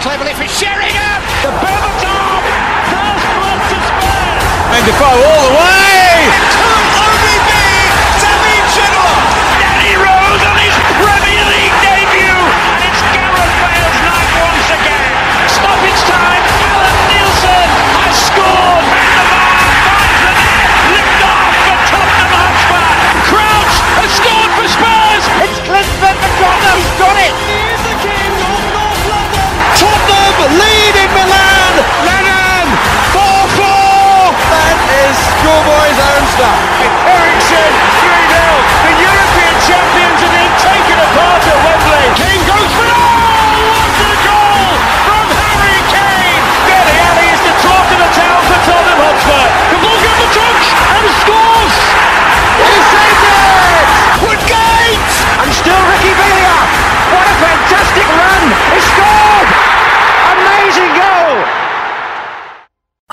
Cleverly for Sheringham! The Berbatov! First blood to Spurs! And Defoe all the way! To OBB! Tammy Chidwell! Danny Rose on his Premier League debut! And it's Gareth Bale's night once again! Stoppage time! Schoolboy's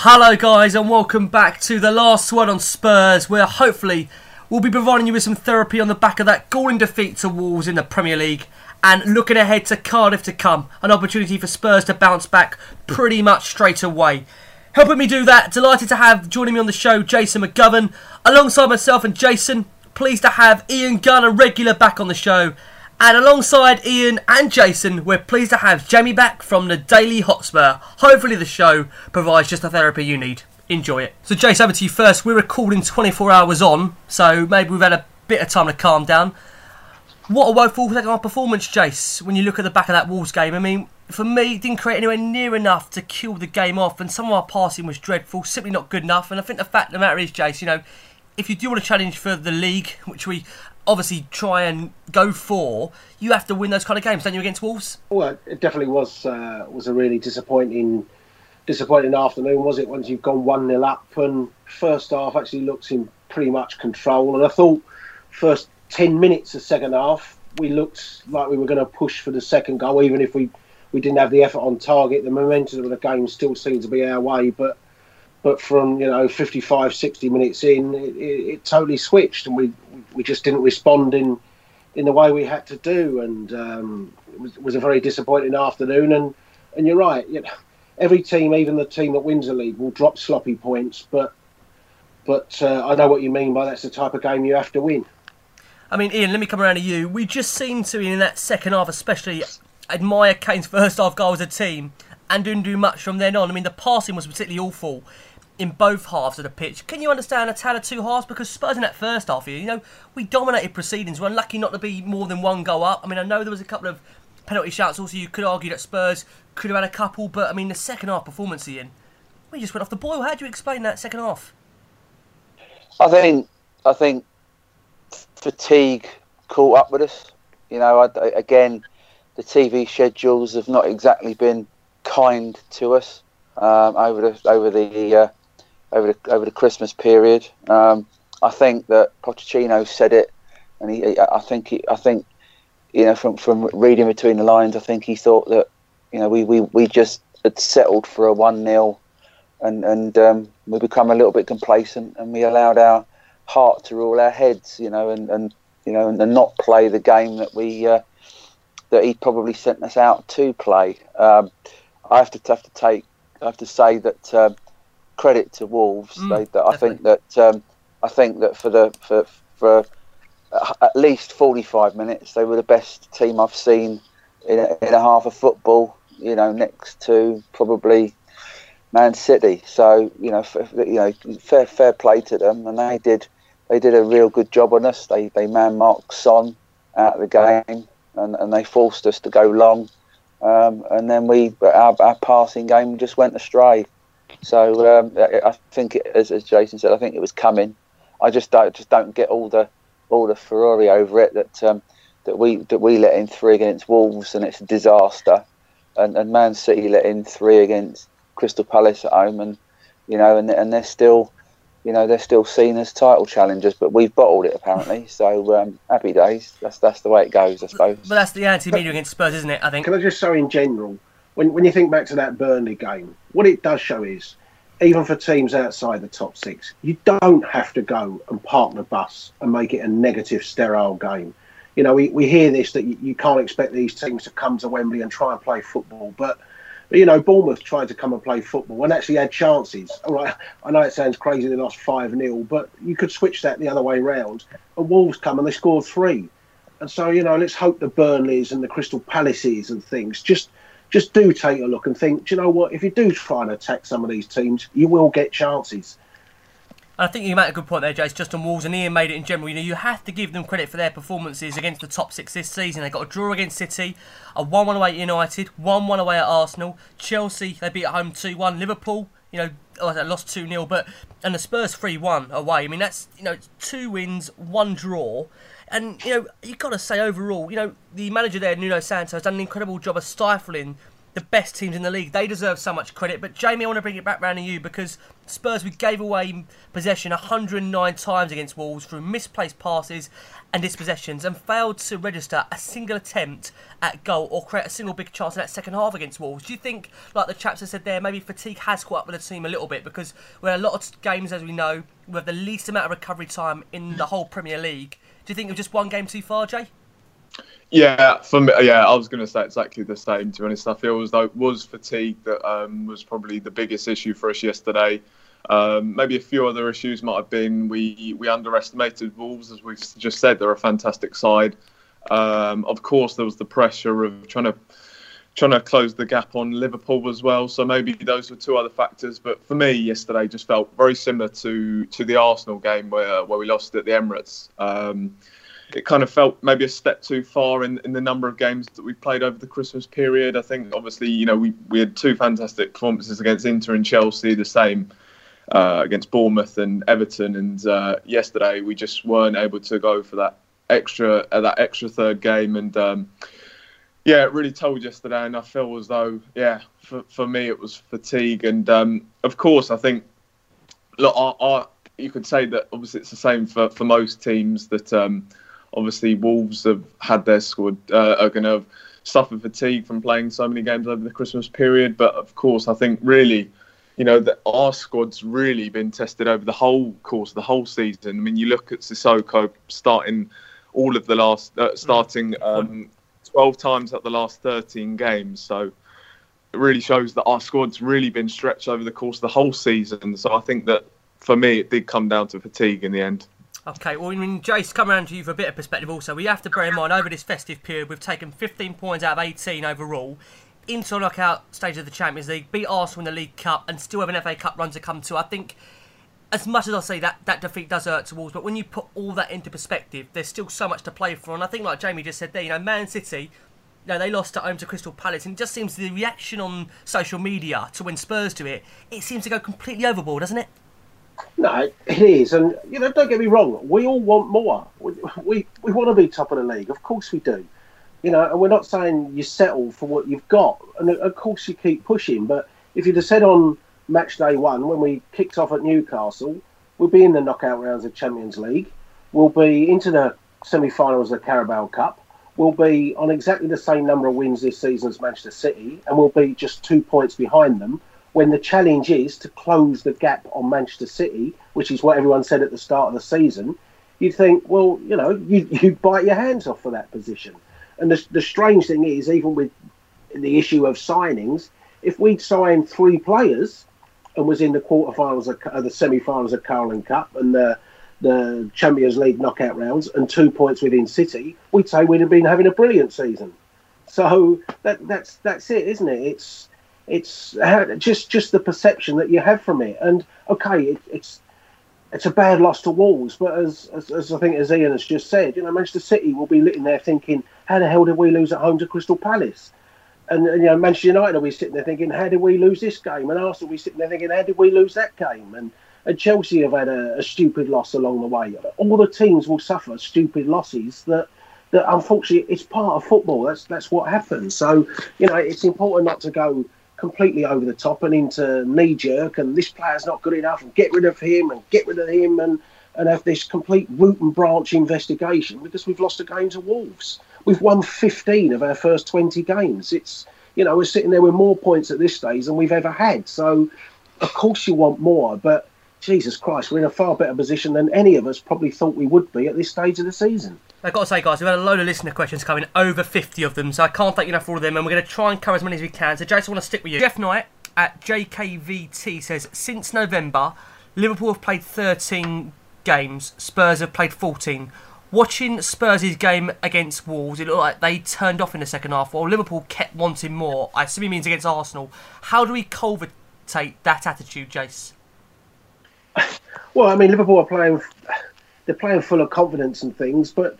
Hello, guys, and welcome back to the last one on Spurs, where hopefully we'll be providing you with some therapy on the back of that galling defeat to Wolves in the Premier League and looking ahead to Cardiff to come. An opportunity for Spurs to bounce back pretty much straight away. Helping me do that, delighted to have joining me on the show Jason McGovern. Alongside myself and Jason, pleased to have Ian Gunn, a regular, back on the show. And alongside Ian and Jason, we're pleased to have Jamie back from the Daily Hotspur. Hopefully, the show provides just the therapy you need. Enjoy it. So, Jason, over to you first. We're recording 24 hours on, so maybe we've had a bit of time to calm down. What a woeful second half performance, Jace, when you look at the back of that Wolves game. I mean, for me, didn't create anywhere near enough to kill the game off, and some of our passing was dreadful, simply not good enough. And I think the fact of the matter is, Jace, you know, if you do want to challenge for the league, which we obviously try and go for, you have to win those kind of games, don't you, against Wolves? Well, it definitely was uh, was a really disappointing disappointing afternoon, was it? Once you've gone one 0 up, and first half actually looks in pretty much control, and I thought first ten minutes of second half we looked like we were going to push for the second goal, even if we we didn't have the effort on target. The momentum of the game still seemed to be our way, but but from you know 55 60 minutes in it, it, it, totally switched and we we just didn't respond in in the way we had to do. And um, it was, was a very disappointing afternoon. And and you're right you know, every team even the team that wins the league will drop sloppy points. But but uh, I know what you mean by that's the type of game you have to win. I mean Ian let me come around to you. We just seem to in that second half especially admire Kane's first half goal as a team and didn't do much from then on. I mean the passing was particularly awful in both halves of the pitch. Can you understand a tale of two halves? Because Spurs in that first half you know, we dominated proceedings. We're unlucky not to be more than one goal up. I mean, I know there was a couple of penalty shouts. Also, you could argue that Spurs could have had a couple, but I mean, the second half performance, Ian, we just went off the boil. How do you explain that second half? I think, I think fatigue caught up with us. You know, I, again, the TV schedules have not exactly been kind to us um, over the over the uh, over the over the Christmas period. Um, I think that Pochettino said it, and he, I think, he, I think, you know, from from reading between the lines, I think he thought that, you know, we we, we just had settled for a one 0 and and um, we become a little bit complacent, and we allowed our heart to rule our heads, you know, and, and you know, and, and not play the game that we uh, that he probably sent us out to play. Um, I have to have to take, I have to say that um, credit to Wolves. Mm, they, that I think that um, I think that for the for for at least forty five minutes, they were the best team I've seen in a, in a half of football. You know, next to probably Man City. So you know, f- you know, fair fair play to them, and they did they did a real good job on us. They they man marked Son out of the game, and, and they forced us to go long, um, and then we our, our passing game just went astray. So um, I think, it, as, as Jason said, I think it was coming. I just don't just don't get all the all the Ferrari over it that um, that we that we let in three against Wolves and it's a disaster, and, and Man City let in three against Crystal Palace at home, and you know, and and they're still, you know, they're still seen as title challengers, but we've bottled it apparently. So um, happy days. That's that's the way it goes, I suppose. But that's the anti-media against Spurs, isn't it? I think. Can I just say in general, when when you think back to that Burnley game, what it does show is, even for teams outside the top six, you don't have to go and park the bus and make it a negative, sterile game. You know, we, we hear this that you, you can't expect these teams to come to Wembley and try and play football, but you know, Bournemouth tried to come and play football and actually had chances. All right, I know it sounds crazy they lost 5 0, but you could switch that the other way round. And Wolves come and they scored three. And so, you know, let's hope the Burnleys and the Crystal Palaces and things just just do take a look and think, do you know what, if you do try and attack some of these teams, you will get chances. I think you made a good point there, Jace, just on Wolves, and Ian made it in general. You know, you have to give them credit for their performances against the top six this season. They got a draw against City, a 1 1 away at United, 1 1 away at Arsenal. Chelsea, they beat at home 2 1. Liverpool, you know, oh, they lost 2 0, but, and the Spurs 3 1 away. I mean, that's, you know, two wins, one draw. And, you know, you've got to say overall, you know, the manager there, Nuno Santos, has done an incredible job of stifling the best teams in the league. They deserve so much credit. But Jamie, I want to bring it back round to you because Spurs we gave away possession 109 times against Wolves through misplaced passes and dispossessions and failed to register a single attempt at goal or create a single big chance in that second half against Wolves. Do you think, like the chaps have said there, maybe fatigue has caught up with the team a little bit because we're a lot of games, as we know, we have the least amount of recovery time in the whole Premier League. Do you think it was just one game too far, Jay? Yeah, for me, yeah, I was going to say exactly the same. To be honest, I feel as though it was fatigue that um, was probably the biggest issue for us yesterday. Um, maybe a few other issues might have been we we underestimated Wolves, as we've just said. They're a fantastic side. Um, of course, there was the pressure of trying to trying to close the gap on Liverpool as well. So maybe those were two other factors. But for me, yesterday just felt very similar to to the Arsenal game where where we lost at the Emirates. Um, it kind of felt maybe a step too far in, in the number of games that we played over the Christmas period. I think obviously, you know, we, we had two fantastic performances against Inter and Chelsea, the same uh, against Bournemouth and Everton. And uh, yesterday we just weren't able to go for that extra uh, that extra third game. And um, yeah, it really told yesterday. And I feel as though, yeah, for, for me it was fatigue. And um, of course, I think look, I, you could say that obviously it's the same for, for most teams that. Um, obviously Wolves have had their squad uh, are going to suffer fatigue from playing so many games over the Christmas period. But of course, I think really, you know, that our squad's really been tested over the whole course of the whole season. I mean, you look at Sissoko starting all of the last, uh, starting um, 12 times at the last 13 games. So it really shows that our squad's really been stretched over the course of the whole season. So I think that for me, it did come down to fatigue in the end. Okay, well, I mean, Jace, come around to you for a bit of perspective also. We have to bear in mind, over this festive period, we've taken 15 points out of 18 overall into the knockout stage of the Champions League, beat Arsenal in the League Cup, and still have an FA Cup run to come to. I think, as much as I say that that defeat does hurt to Wolves, but when you put all that into perspective, there's still so much to play for. And I think, like Jamie just said there, you know, Man City, you know, they lost at home to Crystal Palace, and it just seems the reaction on social media to when Spurs do it, it seems to go completely overboard, doesn't it? No, it is, and you know, don't get me wrong. We all want more. We we, we want to be top of the league, of course we do. You know, and we're not saying you settle for what you've got, and of course you keep pushing. But if you'd have said on match day one when we kicked off at Newcastle, We'll be in the knockout rounds of Champions League. We'll be into the semi-finals of the Carabao Cup. We'll be on exactly the same number of wins this season as Manchester City, and we'll be just two points behind them. When the challenge is to close the gap on Manchester City, which is what everyone said at the start of the season, you'd think, well, you know, you, you'd bite your hands off for that position. And the, the strange thing is, even with the issue of signings, if we'd signed three players and was in the quarterfinals of, of the semi-finals of Carling Cup and the the Champions League knockout rounds and two points within City, we'd say we'd have been having a brilliant season. So that that's that's it, isn't it? It's it's just just the perception that you have from it. And okay, it, it's it's a bad loss to Wolves, but as, as, as I think as Ian has just said, you know, Manchester City will be sitting there thinking, how the hell did we lose at home to Crystal Palace? And, you know, Manchester United are we sitting there thinking, how did we lose this game? And Arsenal will be sitting there thinking, how did we lose that game? And and Chelsea have had a, a stupid loss along the way. All the teams will suffer stupid losses that that unfortunately it's part of football. That's that's what happens. So you know it's important not to go completely over the top and into knee jerk and this player's not good enough and get rid of him and get rid of him and and have this complete root and branch investigation because we've lost a game to Wolves. We've won 15 of our first 20 games. It's you know we're sitting there with more points at this stage than we've ever had. So of course you want more, but Jesus Christ, we're in a far better position than any of us probably thought we would be at this stage of the season. I've got to say, guys, we've had a load of listener questions coming, over 50 of them, so I can't thank you enough for all of them, and we're going to try and cover as many as we can. So, Jason, I want to stick with you. Jeff Knight at JKVT says, since November, Liverpool have played 13 games, Spurs have played 14. Watching Spurs' game against Wolves, it looked like they turned off in the second half, while Liverpool kept wanting more. I assume he means against Arsenal. How do we cultivate that attitude, Jace? Well, I mean, Liverpool are playing. They're playing full of confidence and things, but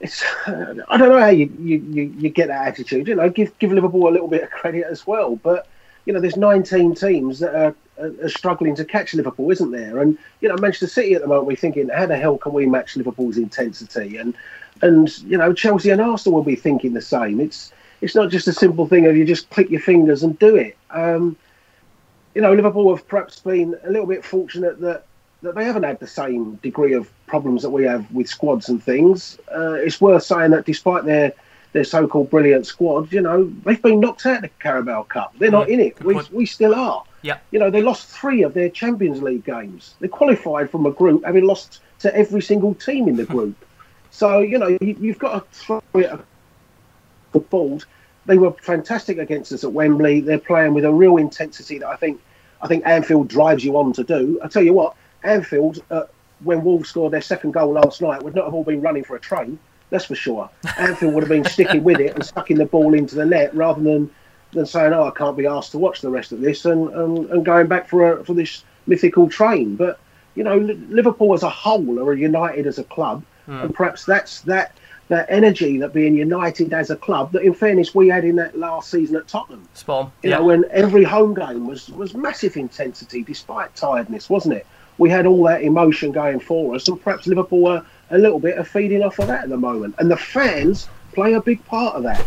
it's. I don't know how you, you, you, get that attitude. You know, give give Liverpool a little bit of credit as well. But you know, there's 19 teams that are, are, struggling to catch Liverpool, isn't there? And you know, Manchester City at the moment, we're thinking, how the hell can we match Liverpool's intensity? And and you know, Chelsea and Arsenal will be thinking the same. It's it's not just a simple thing of you just click your fingers and do it. Um, you know, Liverpool have perhaps been a little bit fortunate that, that they haven't had the same degree of problems that we have with squads and things. Uh, it's worth saying that despite their their so-called brilliant squad, you know, they've been knocked out of the Carabao Cup. They're not in it. We, we still are. Yeah. You know, they lost three of their Champions League games. They qualified from a group having lost to every single team in the group. so, you know, you, have got to throw it at the balls they were fantastic against us at Wembley. They're playing with a real intensity that I think I think Anfield drives you on to do. I tell you what, Anfield, uh, when Wolves scored their second goal last night, would not have all been running for a train. That's for sure. Anfield would have been sticking with it and sucking the ball into the net rather than than saying, "Oh, I can't be asked to watch the rest of this," and and, and going back for a, for this mythical train. But you know, Liverpool as a whole are united as a club, mm. and perhaps that's that that energy that being united as a club that in fairness we had in that last season at Tottenham. Spawn. You yeah. know, when every home game was was massive intensity despite tiredness, wasn't it? We had all that emotion going for us and perhaps Liverpool were a little bit of feeding off of that at the moment. And the fans play a big part of that.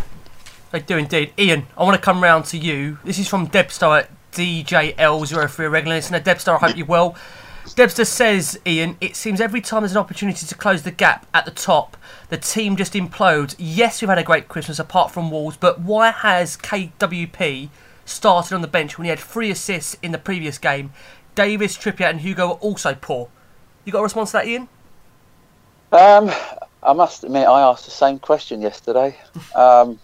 They do indeed. Ian, I want to come round to you. This is from Debstar at DJL03 regular listener. Debstar, I hope you're well. Debstar says, Ian, it seems every time there's an opportunity to close the gap at the top, the team just implodes. Yes, we've had a great Christmas apart from Wolves, but why has KWP started on the bench when he had three assists in the previous game? Davies, Trippier, and Hugo were also poor. You got a response to that, Ian? Um, I must admit, I asked the same question yesterday um,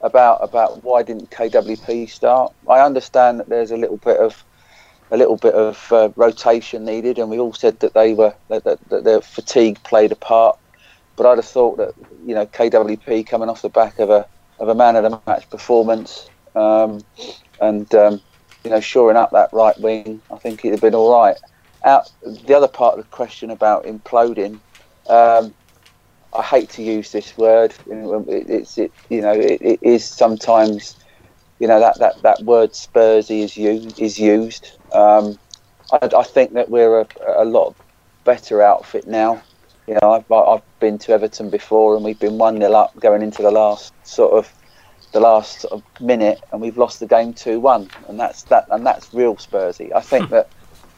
about about why didn't KWP start. I understand that there's a little bit of a little bit of uh, rotation needed, and we all said that they were that, that, that their fatigue played a part. But I'd have thought that you know KWP coming off the back of a of a man of the match performance, um, and um, you know shoring up that right wing, I think it'd have been all right. Out the other part of the question about imploding, um, I hate to use this word. It's it, you know it, it is sometimes you know that that, that word Spursy is used is used. Um, I, I, think that we're a, a, lot better outfit now. You know, I've, I've been to Everton before, and we've been one 0 up going into the last sort of the last sort of minute, and we've lost the game two one, and that's that, and that's real Spursy. I think that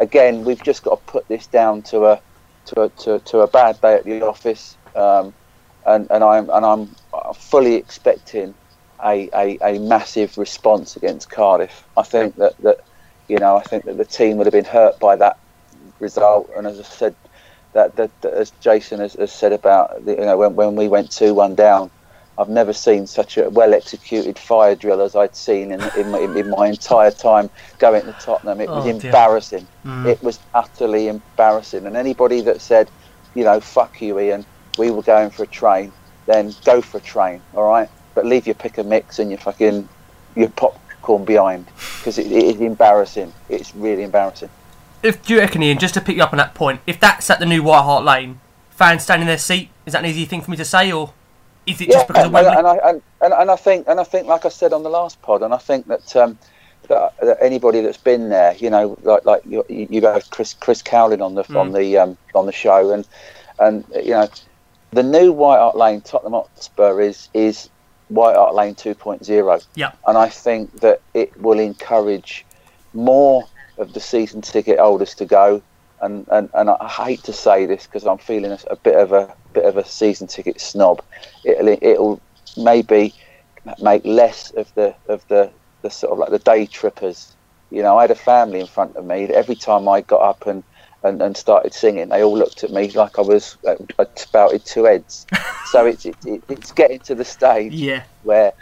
again, we've just got to put this down to a to a, to, to a bad day at the office, um, and and I'm and I'm fully expecting a, a, a massive response against Cardiff. I think that that you know I think that the team would have been hurt by that result, and as I said, that, that, that as Jason has, has said about the, you know when when we went two one down. I've never seen such a well executed fire drill as I'd seen in, in, my, in my entire time going to Tottenham. It was Oh, dear. embarrassing. Mm. It was utterly embarrassing. And anybody that said, you know, fuck you, Ian, we were going for a train, then go for a train, all right? But leave your pick and mix and your fucking your popcorn behind because it, it is embarrassing. It's really embarrassing. If do you reckon, Ian, just to pick you up on that point, if that's at the new White Hart Lane, fans standing in their seat, is that an easy thing for me to say, or is it just because of Wembley? and I and, and, and I think and I think like I said on the last pod, and I think that um, that, anybody that's been there, you know, like like you, you have Chris Chris Cowlin on the on Mm. the um, on the show, and and you know, the new White Hart Lane Tottenham Hotspur is is White Hart Lane 2.0. Yeah. and I think that it will encourage more of the season ticket holders to go. And, and, and I hate to say this because I'm feeling a, a bit of a bit of a season ticket snob. It'll it'll maybe make less of the of the, the sort of like the day trippers. You know, I had a family in front of me. Every time I got up and, and, and started singing, they all looked at me like I was uh, I spouted two heads. so it's it, it, it's getting to the stage Yeah. where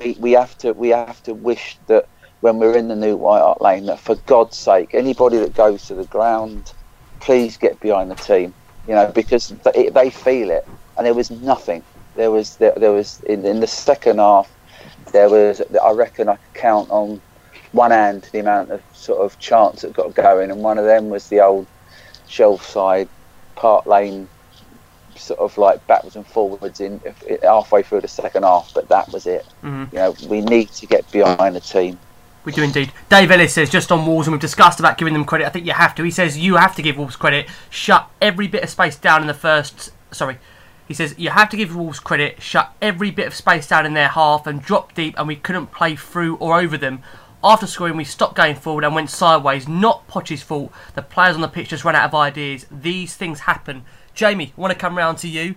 we, we have to we have to wish that when we're in the new White Hart Lane that for God's sake anybody that goes to the ground please get behind the team you know because they, they feel it and there was nothing there was there, there was in, in the second half there was I reckon I could count on one hand the amount of sort of chants that got going and one of them was the old shelf side Park Lane sort of like backwards and forwards in halfway through the second half, but that was it. Mhm. You know, we need to get behind the team. We do indeed. Dave Ellis says just on Wolves, and we've discussed about giving them credit. I think you have to. He says you have to give Wolves credit. Shut every bit of space down in the first. Sorry. He says you have to give Wolves credit. Shut every bit of space down in their half and drop deep, and we couldn't play through or over them. After scoring, we stopped going forward and went sideways. Not Poch's fault. The players on the pitch just ran out of ideas. These things happen. Jamie, want to come round to you.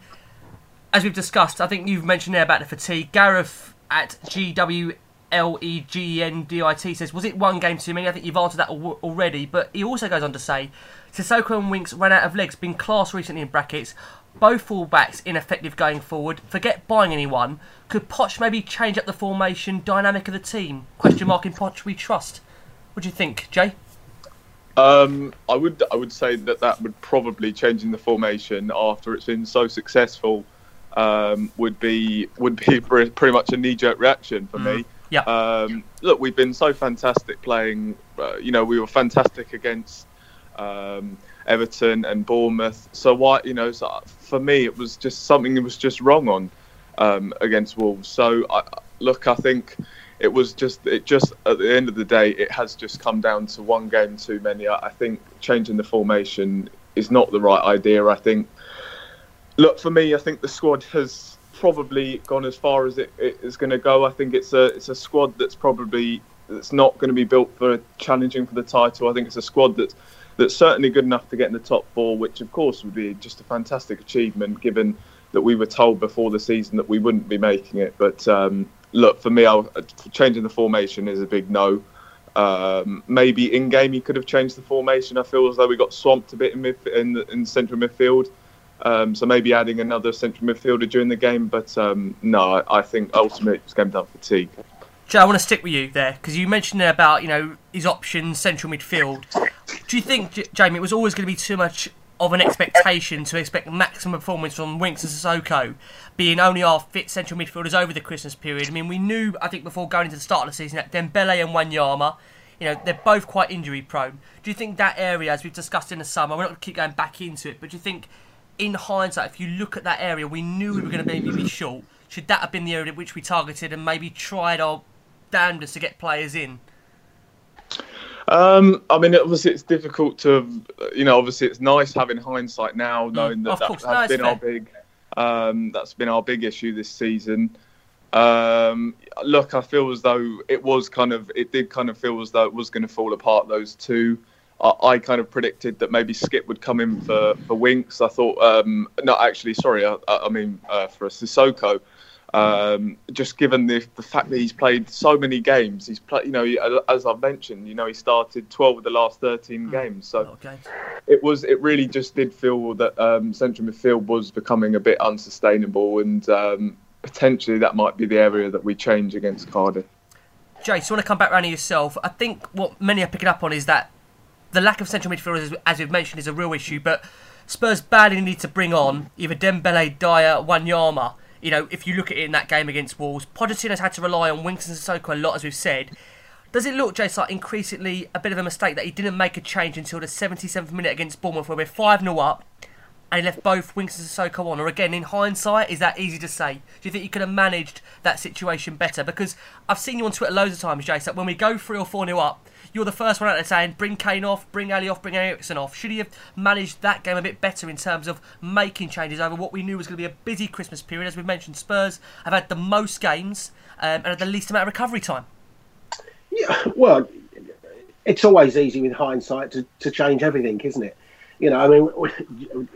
As we've discussed, I think you've mentioned there about the fatigue. Gareth at GW L E G N D I T says, Was it one game too many? I think you've answered that al- already. But he also goes on to say, Sissoko and Winks ran out of legs, been class recently in brackets. Both fullbacks ineffective going forward. Forget buying anyone. Could Poch maybe change up the formation dynamic of the team? Question mark in Poch we trust. What do you think, Jay? Um, I would I would say that that would probably changing the formation after it's been so successful um, would be would be pretty much a knee jerk reaction for me. Yeah. Um, look, we've been so fantastic playing. Uh, you know, we were fantastic against um, Everton and Bournemouth. So why, you know, so for me, it was just something that was just wrong on um, against Wolves. So I, look, I think it was just it just at the end of the day, it has just come down to one game too many. I, I think changing the formation is not the right idea. I think. Look, for me, I think the squad has probably gone as far as it, it is going to go. I think it's a it's a squad that's probably that's not going to be built for challenging for the title. I think it's a squad that's that's certainly good enough to get in the top four, which of course would be just a fantastic achievement given that we were told before the season that we wouldn't be making it. But um, look, for me, I'll, changing the formation is a big no. Um, maybe in game he could have changed the formation. I feel as though we got swamped a bit in midf- in, the, in central midfield. Um, so maybe adding another central midfielder during the game, but um, no, I, think ultimately it just came down fatigue. Joe, I want to stick with you there because you mentioned there about you know his options central midfield. Do you think, Jamie, it was always going to be too much of an expectation to expect maximum performance from Winks and Sissoko, being only our fit central midfielders over the Christmas period? I mean, we knew I think before going into the start of the season that Dembele and Wanyama, you know, they're both quite injury prone. Do you think that area, as we've discussed in the summer, we're not going to keep going back into it, but do you think? In hindsight, if you look at that area, we knew we were going to maybe be short. Should that have been the area which we targeted and maybe tried our damnedest to get players in? Um, I mean, obviously it's difficult to, you know, obviously it's nice having hindsight now, knowing that Mm, of that course. has No, been our big, um, that's been our big issue this season. Um, look, I feel as though it was kind of, it did kind of feel as though it was going to fall apart. Those two. I, I kind of predicted that maybe Skipp would come in for, for Winks. I thought, um, no, actually, sorry, I, I mean uh, for a Sissoko. Um, just given the the fact that he's played so many games, he's played. You know, as I've mentioned, you know, he started 12 of the last 13 games. So okay. it was. It really just did feel that um, central midfield was becoming a bit unsustainable, and um, potentially that might be the area that we change against Cardiff. Jace, you want to come back around to yourself? I think what many are picking up on is that the lack of central midfielders, as we've mentioned, is a real issue. But Spurs badly need to bring on either Dembele, Dier, Wanyama. You know, if you look at it in that game against Wolves, Pochettino's had to rely on Winks and Sissoko a lot, as we've said. Does it look, Jace, like increasingly a bit of a mistake that he didn't make a change until the 77th minute against Bournemouth, where we're 5 0 up, and he left both Winks and Sissoko on? Or again, in hindsight, is that easy to say? Do you think you could have managed that situation better? Because I've seen you on Twitter loads of times, Jace, that when we go 3 or 4 new up, you're the first one out there saying bring Kane off, bring Alli off, bring Eriksen off. Should he have managed that game a bit better in terms of making changes over what we knew was going to be a busy Christmas period? As we've mentioned, Spurs have had the most games um, and had the least amount of recovery time. Yeah, well, it's always easy with hindsight to, to change everything, isn't it? You know, I mean,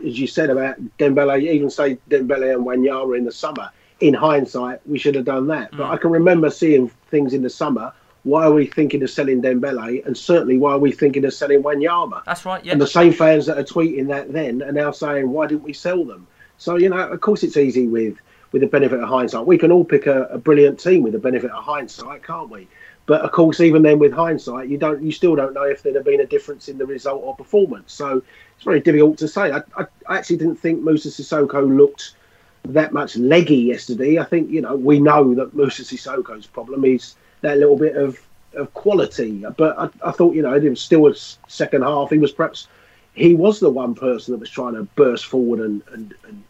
as you said about Dembele, even say Dembele and Wanyama in the summer. In hindsight, we should have done that. But mm. I can remember seeing things in the summer why are we thinking of selling Dembele? And certainly, why are we thinking of selling Wanyama? That's right. Yeah. And the same fans that are tweeting that then are now saying, why didn't we sell them? So you know, of course, it's easy with with the benefit of hindsight. We can all pick a, a brilliant team with the benefit of hindsight, can't we? But of course, even then, with hindsight, you don't, you still don't know if there'd have been a difference in the result or performance. So it's very difficult to say. I, I, I actually didn't think Musa Sissoko looked that much leggy yesterday. I think you know we know that Musa Sissoko's problem is that little bit of, of quality. But I, I thought, you know, it was still a second half. He was perhaps he was the one person that was trying to burst forward and and, and,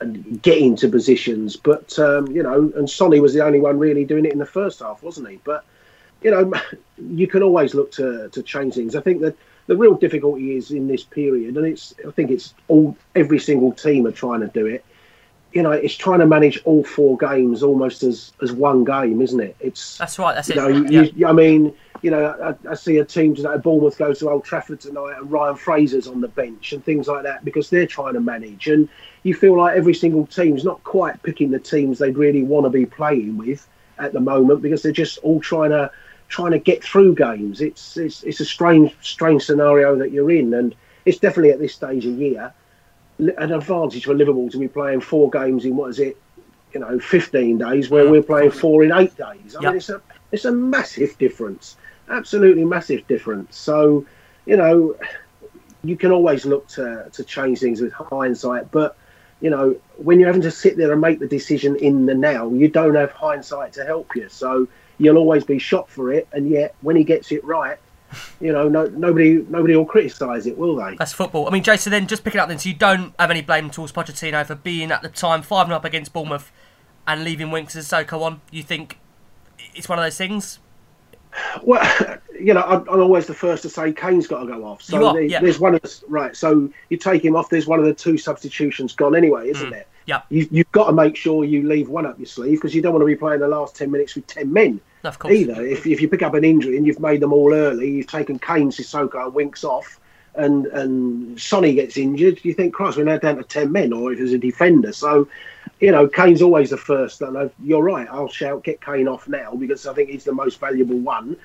and get into positions. But um, you know, and Sonny was the only one really doing it in the first half, wasn't he? But you know, you can always look to to change things. I think that the real difficulty is in this period, and it's I think it's all every single team are trying to do it you know, it's trying to manage all four games almost as as one game, isn't it? It's that's right. That's you it. Know, you, you, I mean, you know, I, I, see a team today, Bournemouth goes to Old Trafford tonight, and Ryan Fraser's on the bench and things like that because they're trying to manage, and you feel like every single team's not quite picking the teams they'd really want to be playing with at the moment because they're just all trying to trying to get through games. It's it's it's a strange strange scenario that you're in, and it's definitely at this stage of year an advantage for Liverpool to be playing four games in what is it, you know, 15 days, where we're playing four in eight days. I Yep. mean, it's a it's a massive difference, absolutely massive difference. So, you know, you can always look to to change things with hindsight, but you know, when you're having to sit there and make the decision in the now, you don't have hindsight to help you. So you'll always be shot for it, and yet when he gets it right, you know, no, nobody nobody will criticise it, will they? That's football. I mean, Jason, then just picking up then, so you don't have any blame towards Pochettino for being at the time 5 0 up against Bournemouth and leaving Winks and Soko on. You think it's one of those things? Well, you know, I'm, I'm always the first to say Kane's got to go off. So are, the- yeah. there's one of the, right. So you take him off. There's one of the two substitutions gone anyway, isn't mm, there? Yeah. You, you've got to make sure you leave one up your sleeve because you don't want to be playing the last ten minutes with ten men. No, of course. Either if, if you pick up an injury and you've made them all early, you've taken Kane, Sissoko, and Winks off, and and Sonny gets injured, you think, Christ, we're now down to ten men, or if there's a defender. So, you know, Kane's always the first. And you're right. I'll shout, get Kane off now because I think he's the most valuable one.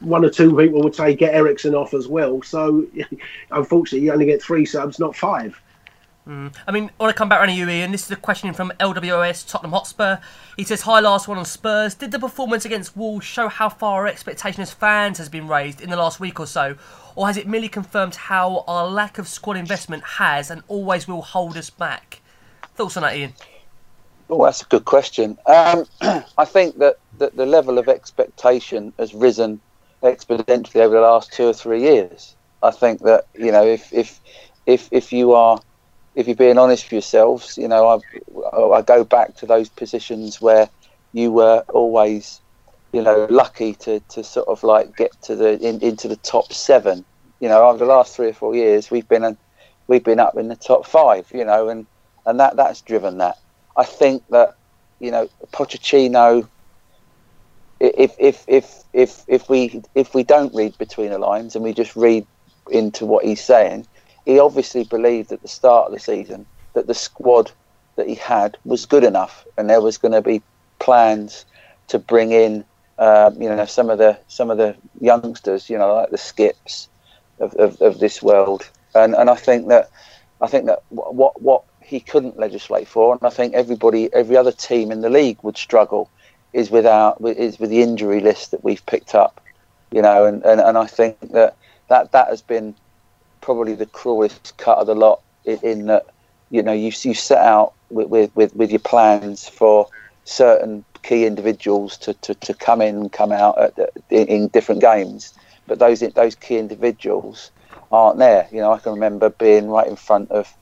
One or two people would say get Eriksen off as well. So, unfortunately, you only get three subs, not five. Mm. I mean, I want to come back around to you, Ian. This is a question from LWOS Tottenham Hotspur. He says, Hi, last one on Spurs. Did the performance against Wolves show how far our expectation as fans has been raised in the last week or so? Or has it merely confirmed how our lack of squad investment has and always will hold us back? Thoughts on that, Ian? Oh, that's a good question. Um, I think that, that the level of expectation has risen exponentially over the last two or three years. I think that you know if if if if you are if you're being honest with yourselves, you know I I go back to those positions where you were always you know lucky to, to sort of like get to the in, into the top seven. You know over the last three or four years we've been we've been up in the top five. You know and and that that's driven that. I think that you know Pochettino. If if if if if we if we don't read between the lines and we just read into what he's saying, he obviously believed at the start of the season that the squad that he had was good enough, and there was going to be plans to bring in, uh, you know, some of the some of the youngsters, you know, like the Skipps of, of, of this world, and and I think that I think that what what he couldn't legislate for, and I think everybody, every other team in the league would struggle, is without is with the injury list that we've picked up, you know, and, and, and I think that, that that has been probably the cruelest cut of the lot in, in that, you know, you you set out with, with, with your plans for certain key individuals to, to, to come in and come out at, in, in different games, but those those key individuals aren't there. You know, I can remember being right in front of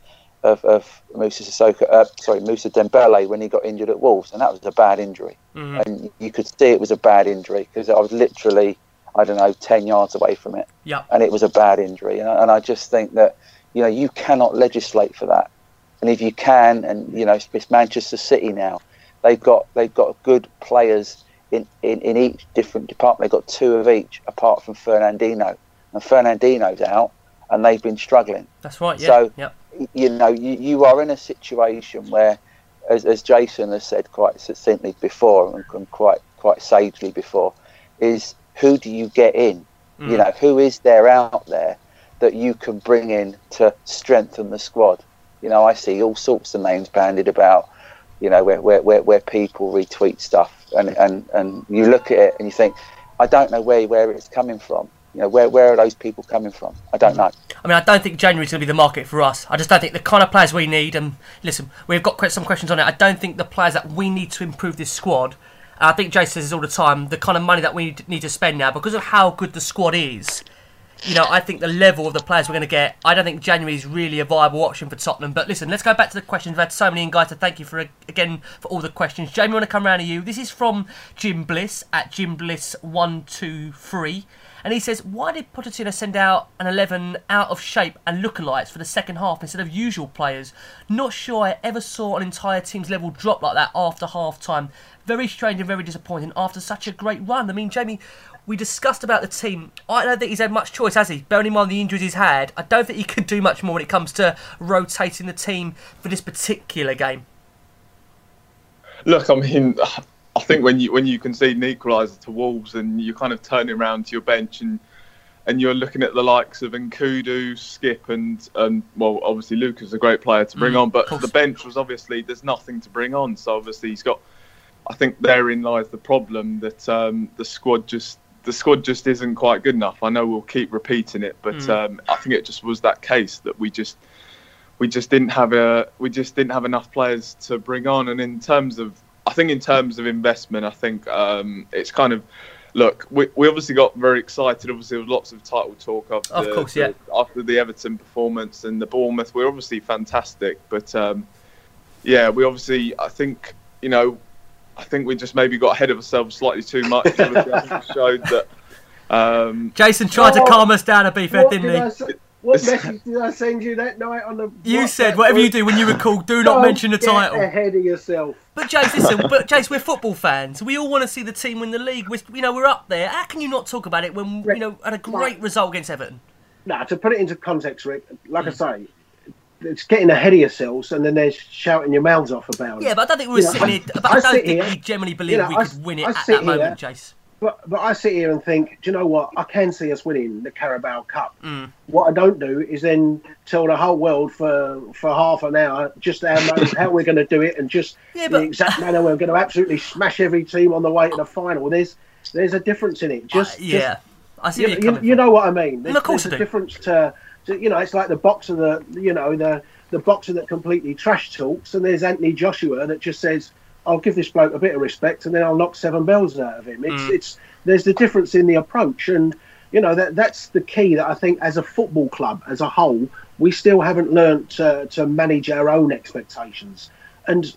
of, of Musa Sissoko, uh, sorry, Musa Dembele when he got injured at Wolves, and that was a bad injury. Mhm. And you could see it was a bad injury because I was literally, I don't know, ten yards away from it, Yep. and it was a bad injury. And I, and I just think that you know you cannot legislate for that, and if you can, and you know it's, it's Manchester City now, they've got they've got good players in, in, in each different department. They've got two of each, apart from Fernandinho, and Fernandinho's out, and they've been struggling. That's right. Yeah. So yep. you know, you, you are in a situation where, as, as Jason has said quite succinctly before and, and quite quite sagely before, is who do you get in? You Mm. know, who is there out there that you can bring in to strengthen the squad? You know, I see all sorts of names bandied about. You know, where where, where, where people retweet stuff, and, and, and you look at it and you think, I don't know where where it's coming from. You know, where where are those people coming from? I don't know. I mean, I don't think January's going to be the market for us. I just don't think the kind of players we need. And listen, we've got some questions on it. I don't think the players that we need to improve this squad. I think Jay says this all the time. The kind of money that we need- to spend now, because of how good the squad is. You know, I think the level of the players we're going to get. I don't think January is really a viable option for Tottenham. But listen, let's go back to the questions. We've had so many in, guys. So thank you for again for all the questions. Jamie, I want to come round to you. This is from Jim Bliss at Jim Bliss one two three. And he says, why did Pochettino send out an 11 out of shape and lookalikes for the second half instead of usual players? Not sure I ever saw an entire team's level drop like that after half time. Very strange and very disappointing after such a great run. I mean, Jamie, we discussed about the team. I don't think he's had much choice, has he? Bearing in mind the injuries he's had, I don't think he could do much more when it comes to rotating the team for this particular game. Look, I mean, I think when you when you concede an equaliser to Wolves and you're kind of turning around to your bench and and you're looking at the likes of N'Koudou, Skipp, and and well, obviously Lucas is a great player to bring Mm, on, but the bench was obviously there's nothing to bring on. So obviously he's got. I think therein lies the problem that um, the squad just the squad just isn't quite good enough. I know we'll keep repeating it, but Mm. um, I think it just was that case that we just we just didn't have a we just didn't have enough players to bring on. And in terms of I think in terms of investment, I think um, it's kind of look. We, we obviously got very excited. Obviously, there was lots of title talk after Of course, yeah. the, after the Everton performance and the Bournemouth. We're obviously fantastic, but um, yeah, we obviously I think you know I think we just maybe got ahead of ourselves slightly too much. Obviously, I think it showed that. Um, Jason tried to Oh, calm us down a bit, didn't did he? What message did I send you that night on the? You WhatsApp said whatever you do when you recall, do not mention the get title. Ahead of yourself. But Jace, listen, but Jace, we're football fans. We all want to see the team win the league. We're, you know, we're up there. How can you not talk about it when you know had a great result against Everton? Now, to put it into context, Rick, like Hmm. I say, it's getting ahead of yourselves and then they're shouting your mouths off about it. Yeah, but I don't think we were You know, sitting I- here. But I, I don't think here- we generally you know, we could s- win it I at that moment, here- Jace. But, but I sit here and think, do you know what? I can see us winning the Carabao Cup. Mm. What I don't do is then tell the whole world for, for half an hour just how, much, how we're going to do it and just Yeah, the exact manner we're going to absolutely smash every team on the way to the final. There's there's a difference in it. Just Uh, yeah, I see you, you, you know what I mean. There's, of course there's I a do. difference to, to you know it's like the boxer that you know the the boxer that completely trash talks and there's Anthony Joshua that just says I'll give this bloke a bit of respect and then I'll knock seven bells out of him. It's Mm. it's there's the difference in the approach and you know that that's the key that I think as a football club as a whole we still haven't learnt to, to manage our own expectations and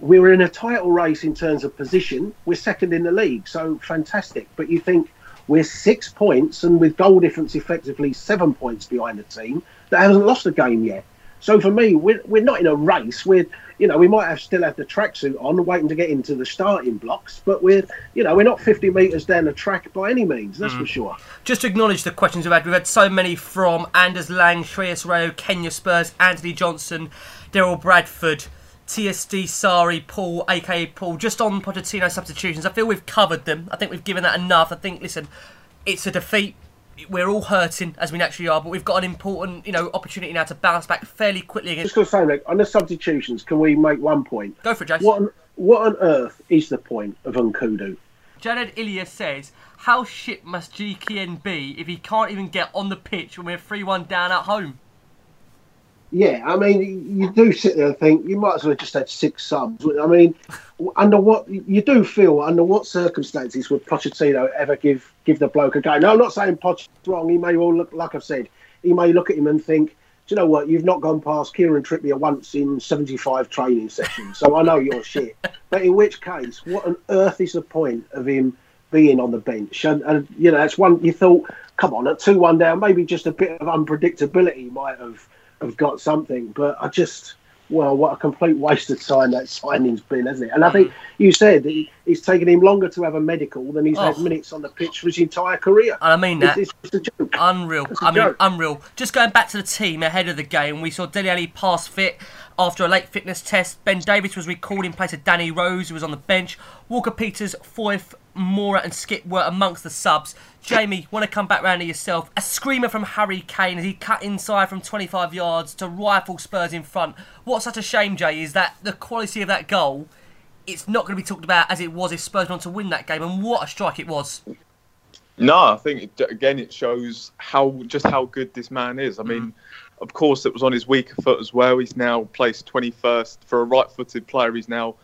we were in a title race in terms of position. We're second in the league, so fantastic. But you think we're six points and with goal difference effectively seven points behind the team that hasn't lost a game yet. So for me, we're, we're not in a race. We're you know we might have still have the tracksuit on, waiting to get into the starting blocks, but we're you know we're not 50 metres down the track by any means. That's Mm. for sure. Just to acknowledge the questions we've had, we've had so many from Anders Lang, Shreyas Rayo, Kenya Spurs, Anthony Johnson, Daryl Bradford, TSD Sari, Paul, aka Paul, just on Pochettino substitutions. I feel we've covered them. I think we've given that enough. I think, listen, it's a defeat. We're all hurting as we naturally are, but we've got an important, you know, opportunity now to bounce back fairly quickly against. Just going to say, Nick, on the substitutions, can we make one point? Go for it, Jason. What on, what on earth is the point of N'Koudou? Jared Ilya says, "How shit must GKN be if he can't even get on the pitch when we're three-one down at home?" Yeah, I mean, you do sit there and think you might as well have just had six subs. I mean, under what you do feel under what circumstances would Pochettino ever give give the bloke a go? No, I'm not saying Poch's wrong. He may well look, like I've said, he may look at him and think, do you know what? You've not gone past Kieran Trippier once in 75 training sessions, so I know you're shit. But in which case, what on earth is the point of him being on the bench? And, and you know, that's one you thought, come on, at two one down, maybe just a bit of unpredictability might have have got something. But I just, well, what a complete waste of time that signing's been, hasn't it? And I think mm-hmm. you said that he, it's taken him longer to have a medical than he's had Oh. minutes on the pitch for his entire career. And I mean that. It's, it's just a joke. Unreal. It's a I mean, joke. unreal. Just going back to the team ahead of the game, we saw Dele Alli pass fit after a late fitness test. Ben Davies was recalled in place of Danny Rose, who was on the bench. Walker Peters, Foyth, Moura, and Skipp were amongst the subs. Jamie, want to come back round to yourself? A screamer from Harry Kane as he cut inside from 25 yards to rifle Spurs in front. What's such a shame, Jay, is that the quality of that goal. It's not going to be talked about as it was if Spurs went on to win that game, and what a strike it was. No, I think it, again it shows how just how good this man is. I mm. mean, of course, it was on his weaker foot as well. He's now placed 21st for a right-footed player. He's now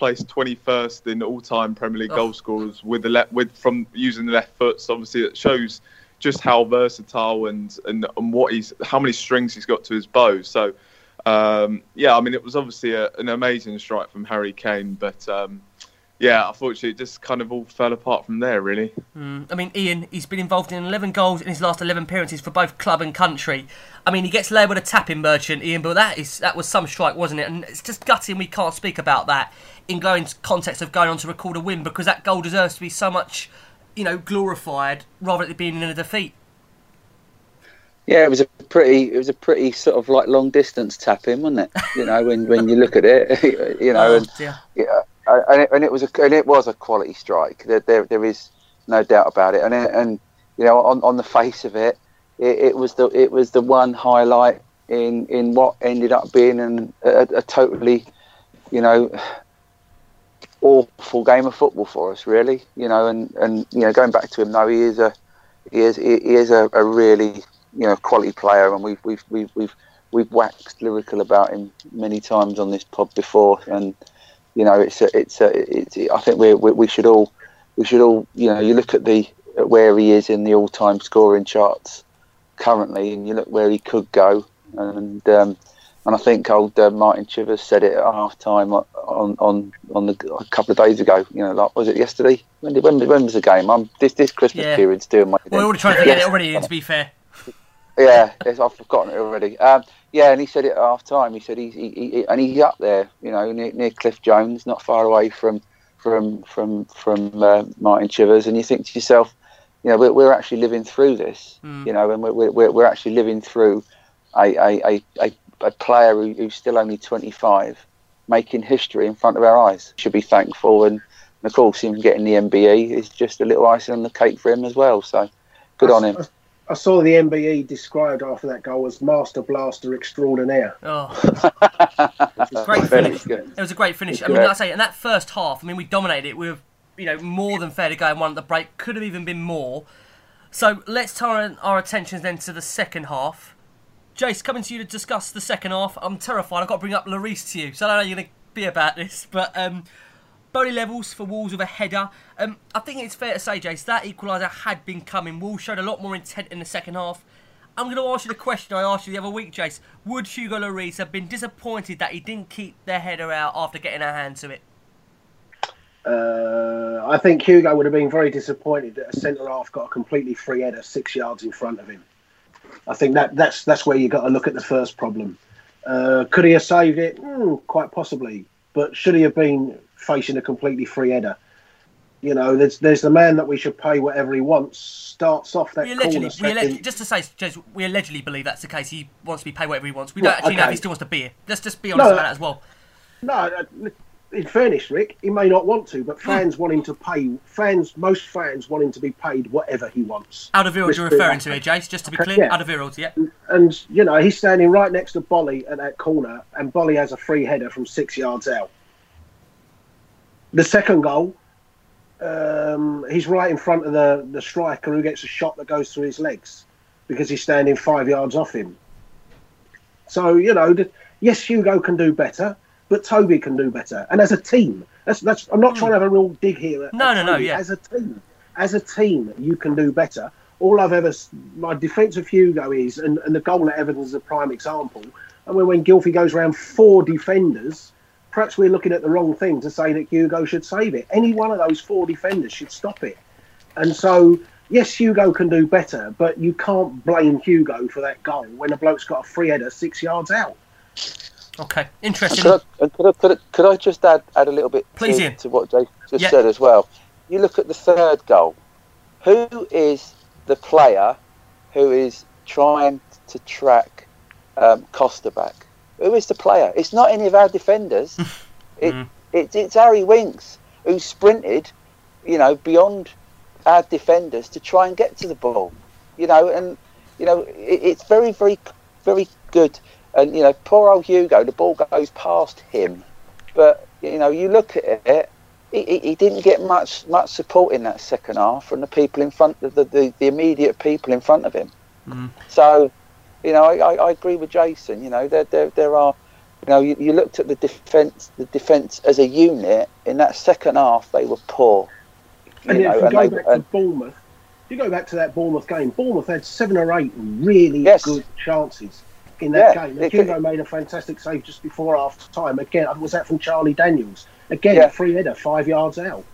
placed 21st in all-time Premier League Oh. goal scorers with the left with from using the left foot. So obviously, it shows just how versatile and and, and what he's how many strings he's got to his bow. So. Um, yeah, I mean, it was obviously a, an amazing strike from Harry Kane, but um, yeah, unfortunately, it just kind of all fell apart from there, really. Mm, I mean, Ian, he's been involved in 11 goals in his last 11 appearances for both club and country. I mean, he gets labelled a tapping merchant, Ian, but that is that was some strike, wasn't it? And it's just gutting we can't speak about that in going context of going on to record a win because that goal deserves to be so much, you know, glorified rather than it being in a defeat. Yeah, it was a pretty, it was a pretty sort of like long distance tap in, wasn't it? You know, when, when you look at it, you know, Oh, and yeah, and it, and it was a and it was a quality strike. There, there, there is no doubt about it. And it, and you know, on, on the face of it, it, it was the it was the one highlight in in what ended up being an, a, a totally, you know, awful game of football for us, really. You know, and and you know, going back to him, no, he is a he is he is a, a really you know quality player, and we've we've we've we've we've waxed lyrical about him many times on this pod before, and you know it's a, it's a, it's I think we we we should all we should all you know you look at the at where he is in the all time scoring charts currently, and you look where he could go, and um, and I think old uh, Martin Chivers said it at half time on on on the a couple of days ago. You know, like was it yesterday? When did, when, when was the game? I'm this this Christmas Yeah. period's doing my. We're already trying to forget it already, to be fair. Yeah, yes, I've forgotten it already. Um, yeah, and he said it at half time. He said he's he, he, and he's up there, you know, near, near Cliff Jones, not far away from from from from uh, Martin Chivers. And you think to yourself, you know, we're, we're actually living through this, Mm. you know, and we're, we're, we're actually living through a a, a, a, a player who, who's still only 25 making history in front of our eyes. Should be thankful, and, and of course, him getting the MBE is just a little icing on the cake for him as well. So, good on him. I saw the MBE described after that goal as Master Blaster Extraordinaire. Oh, great finish. It was a great finish. I mean, like I say, in that first half, I mean, we dominated it. We were, you know, more than fair to go and won at the break. Could have even been more. So let's turn our attentions then to the second half. Jace, coming to you to discuss the second half. I'm terrified. I've got to bring up Larice to you, so I don't know you're going to be about this. But um, Boly levels for Wolves with a header. Um, I think it's fair to say, Jace, that equaliser had been coming. Wolves showed a lot more intent in the second half. I'm going to ask you the question I asked you the other week, Jace. Would Hugo Lloris have been disappointed that he didn't keep their header out after getting a hand to it? Uh, I think Hugo would have been very disappointed that a centre half got a completely free header six yards in front of him. I think that that's that's where you got to look at the first problem. Uh, could he have saved it? Mm, quite possibly. But should he have been facing a completely free header? You know, there's there's the man that we should pay whatever he wants. Starts off that We allegedly, corner we alleg- second. just to say, Jez, we allegedly believe that's the case. He wants to be paid whatever he wants. We Well, don't actually know if he still wants to be here. Let's just be honest No, about that as well. No, uh, in fairness, Rick, he may not want to, Hmm. but fans want him to pay. Fans, most fans want him to be paid whatever he wants. Alderweireld you're referring to here, Jace, just to be clear. Yeah. Alderweireld, yeah. And you know he's standing right next to Boly at that corner, and Boly has a free header from six yards out. The second goal, um, he's right in front of the the striker who gets a shot that goes through his legs because he's standing five yards off him. So you know, the, yes, Hugo can do better, but Toby can do better, and as a team, that's that's. I'm not hmm. trying to have a real dig here. At. No, at no, no, yeah. As a team, as a team, you can do better. All I've ever, my defence of Hugo is, and, and the goal at Everton is a prime example. I mean, when Gylfi goes around four defenders, perhaps we're looking at the wrong thing to say that Hugo should save it. Any one of those four defenders should stop it. And so, yes, Hugo can do better, but you can't blame Hugo for that goal when a bloke's got a free header six yards out. Okay, interesting. Could I, could, I, could, I, could I just add, add a little bit Please, to, to what Jay just Yeah. said as well? You look at the third goal. Who is the player who is trying to track um, Costa back? Who is the player? It's not any of our defenders. it, it, it's Harry Winks who sprinted, you know, beyond our defenders to try and get to the ball. You know, and you know it, it's very, very, very good. And you know, poor old Hugo, the ball goes past him, but you know, you look at it. He, he- he didn't get much much support in that second half from the people in front of the, the, the immediate people in front of him. Mm. So, you know, I, I, I agree with Jason. You know, there there, there are, you know, you, you looked at the defence the defence as a unit in that second half. They were poor. You And know, if you and go they, back and, to Bournemouth, if you go back to that Bournemouth game, Bournemouth had seven or eight really Yes. good chances in that Yeah, game. it And could- Hugo made a fantastic save just before half time. Again, was that from Charlie Daniels? Again, Yeah. free header, five yards out.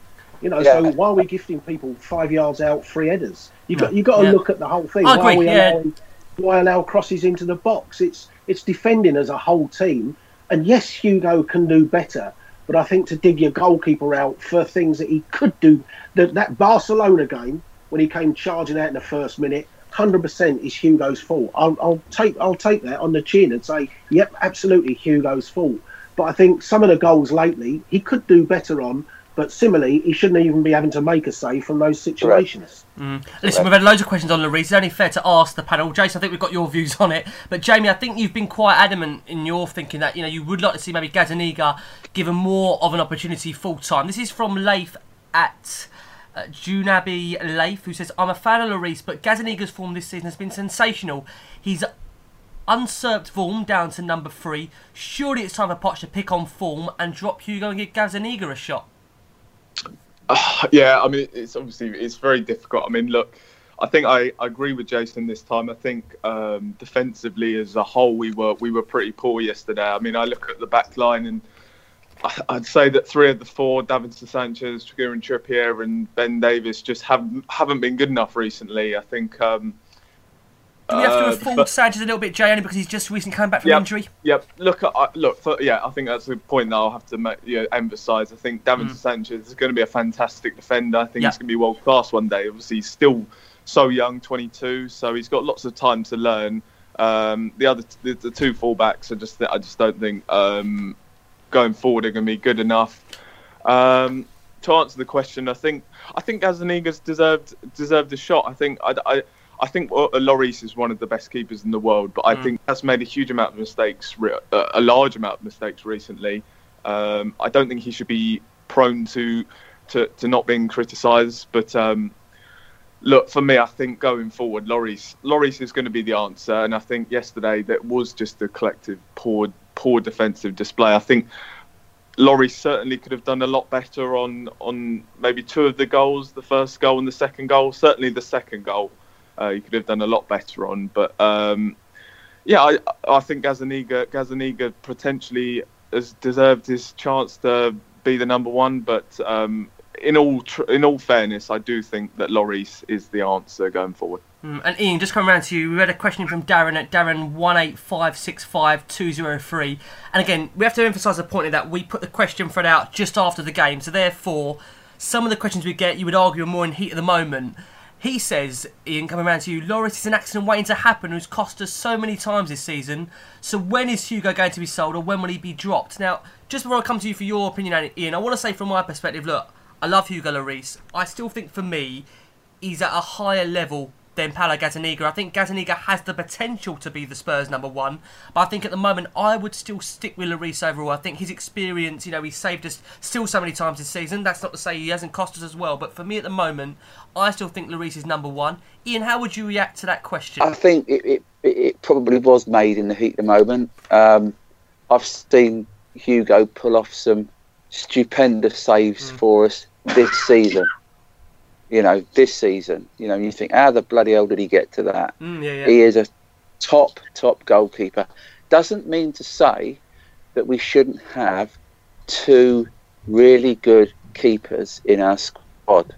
You know, Yeah. so why are we gifting people five yards out free headers? You got you got to Yeah. look at the whole thing. I why are agree, we yeah. allowing why allow crosses into the box? It's it's defending as a whole team. And yes, Hugo can do better, but I think to dig your goalkeeper out for things that he could do, that that Barcelona game when he came charging out in the first minute, hundred percent is Hugo's fault. I'll, I'll take I'll take that on the chin and say, yep, absolutely Hugo's fault. But I think some of the goals lately he could do better on. But similarly, he shouldn't even be having to make a save from those situations. Mm. Listen, we've had loads of questions on Lloris. It's only fair to ask the panel. Jason, I think we've got your views on it. But Jamie, I think you've been quite adamant in your thinking that you know you would like to see maybe Gazzaniga given more of an opportunity full time. This is from Leif at uh, Junabi Leif, who says, "I'm a fan of Lloris, but Gazzaniga's form this season has been sensational. He's usurped form down to number three. Surely it's time for Poch to pick on form and drop Hugo and give Gazzaniga a shot." yeah, I mean, it's obviously it's very difficult. I mean, look, I think I, I agree with Jason this time. I think um, defensively as a whole, we were we were pretty poor yesterday. I mean, I look at the back line and I'd say that three of the four, Davinson Sanchez, Trigueron Trippier, and Ben Davies, just haven't haven't been good enough recently. I think. Um, Do we have to uh, have but- Sanchez a little bit, Jay, only because he's just recently come back from Yep. injury? Yep. Look, I, look. For, yeah, I think that's a point that I'll have to make, you know, emphasise. I think Davinson Sanchez is going to be a fantastic defender. I think Yep. he's going to be world class one day. Obviously, he's still so young, 22, so he's got lots of time to learn. Um, the other, the, the two fullbacks are just, I just don't think um, going forward are going to be good enough. Um, to answer the question, I think I think Gazzaniga's deserved deserved a shot. I think I, I, I think Lloris is one of the best keepers in the world, but I Mm. think has made a huge amount of mistakes, a large amount of mistakes recently. Um, I don't think he should be prone to to, to not being criticised, but. Um, Look, for me, I think going forward, Lloris, Lloris is going to be the answer, and I think yesterday that was just a collective poor, poor defensive display. I think Laurie certainly could have done a lot better on on maybe two of the goals, the first goal and the second goal. Certainly the second goal, uh, he could have done a lot better on. But um, yeah, I I think Gazzaniga Gazzaniga potentially has deserved his chance to be the number one. But um, in all tr- in all fairness, I do think that Lloris is the answer going forward. Mm, and Ian, just coming around to you, we had a question from Darren at Darren one eight five six five two zero three. And again, we have to emphasise the point that we put the question thread out just after the game, so therefore, some of the questions we get, you would argue, are more in heat of the moment. He says, Ian, coming around to you, Lloris is an accident waiting to happen who's cost us so many times this season. So when is Hugo going to be sold or when will he be dropped? Now, just before I come to you for your opinion, Ian, I want to say from my perspective, look, I love Hugo Lloris. I still think for me, he's at a higher level than Paolo Gazzaniga. I think Gazzaniga has the potential to be the Spurs number one, but I think at the moment I would still stick with Lloris overall. I think his experience, you know, he saved us still so many times this season. That's not to say he hasn't cost us as well, but for me at the moment, I still think Lloris is number one. Ian, how would you react to that question? I think it, it, it probably was made in the heat of the moment. Um, I've seen Hugo pull off some stupendous saves mm. for us this season you know, this season. You know, you think, how the bloody hell did he get to that? Mm, yeah, yeah. He is a top, top goalkeeper. Doesn't mean to say that we shouldn't have two really good keepers in our squad.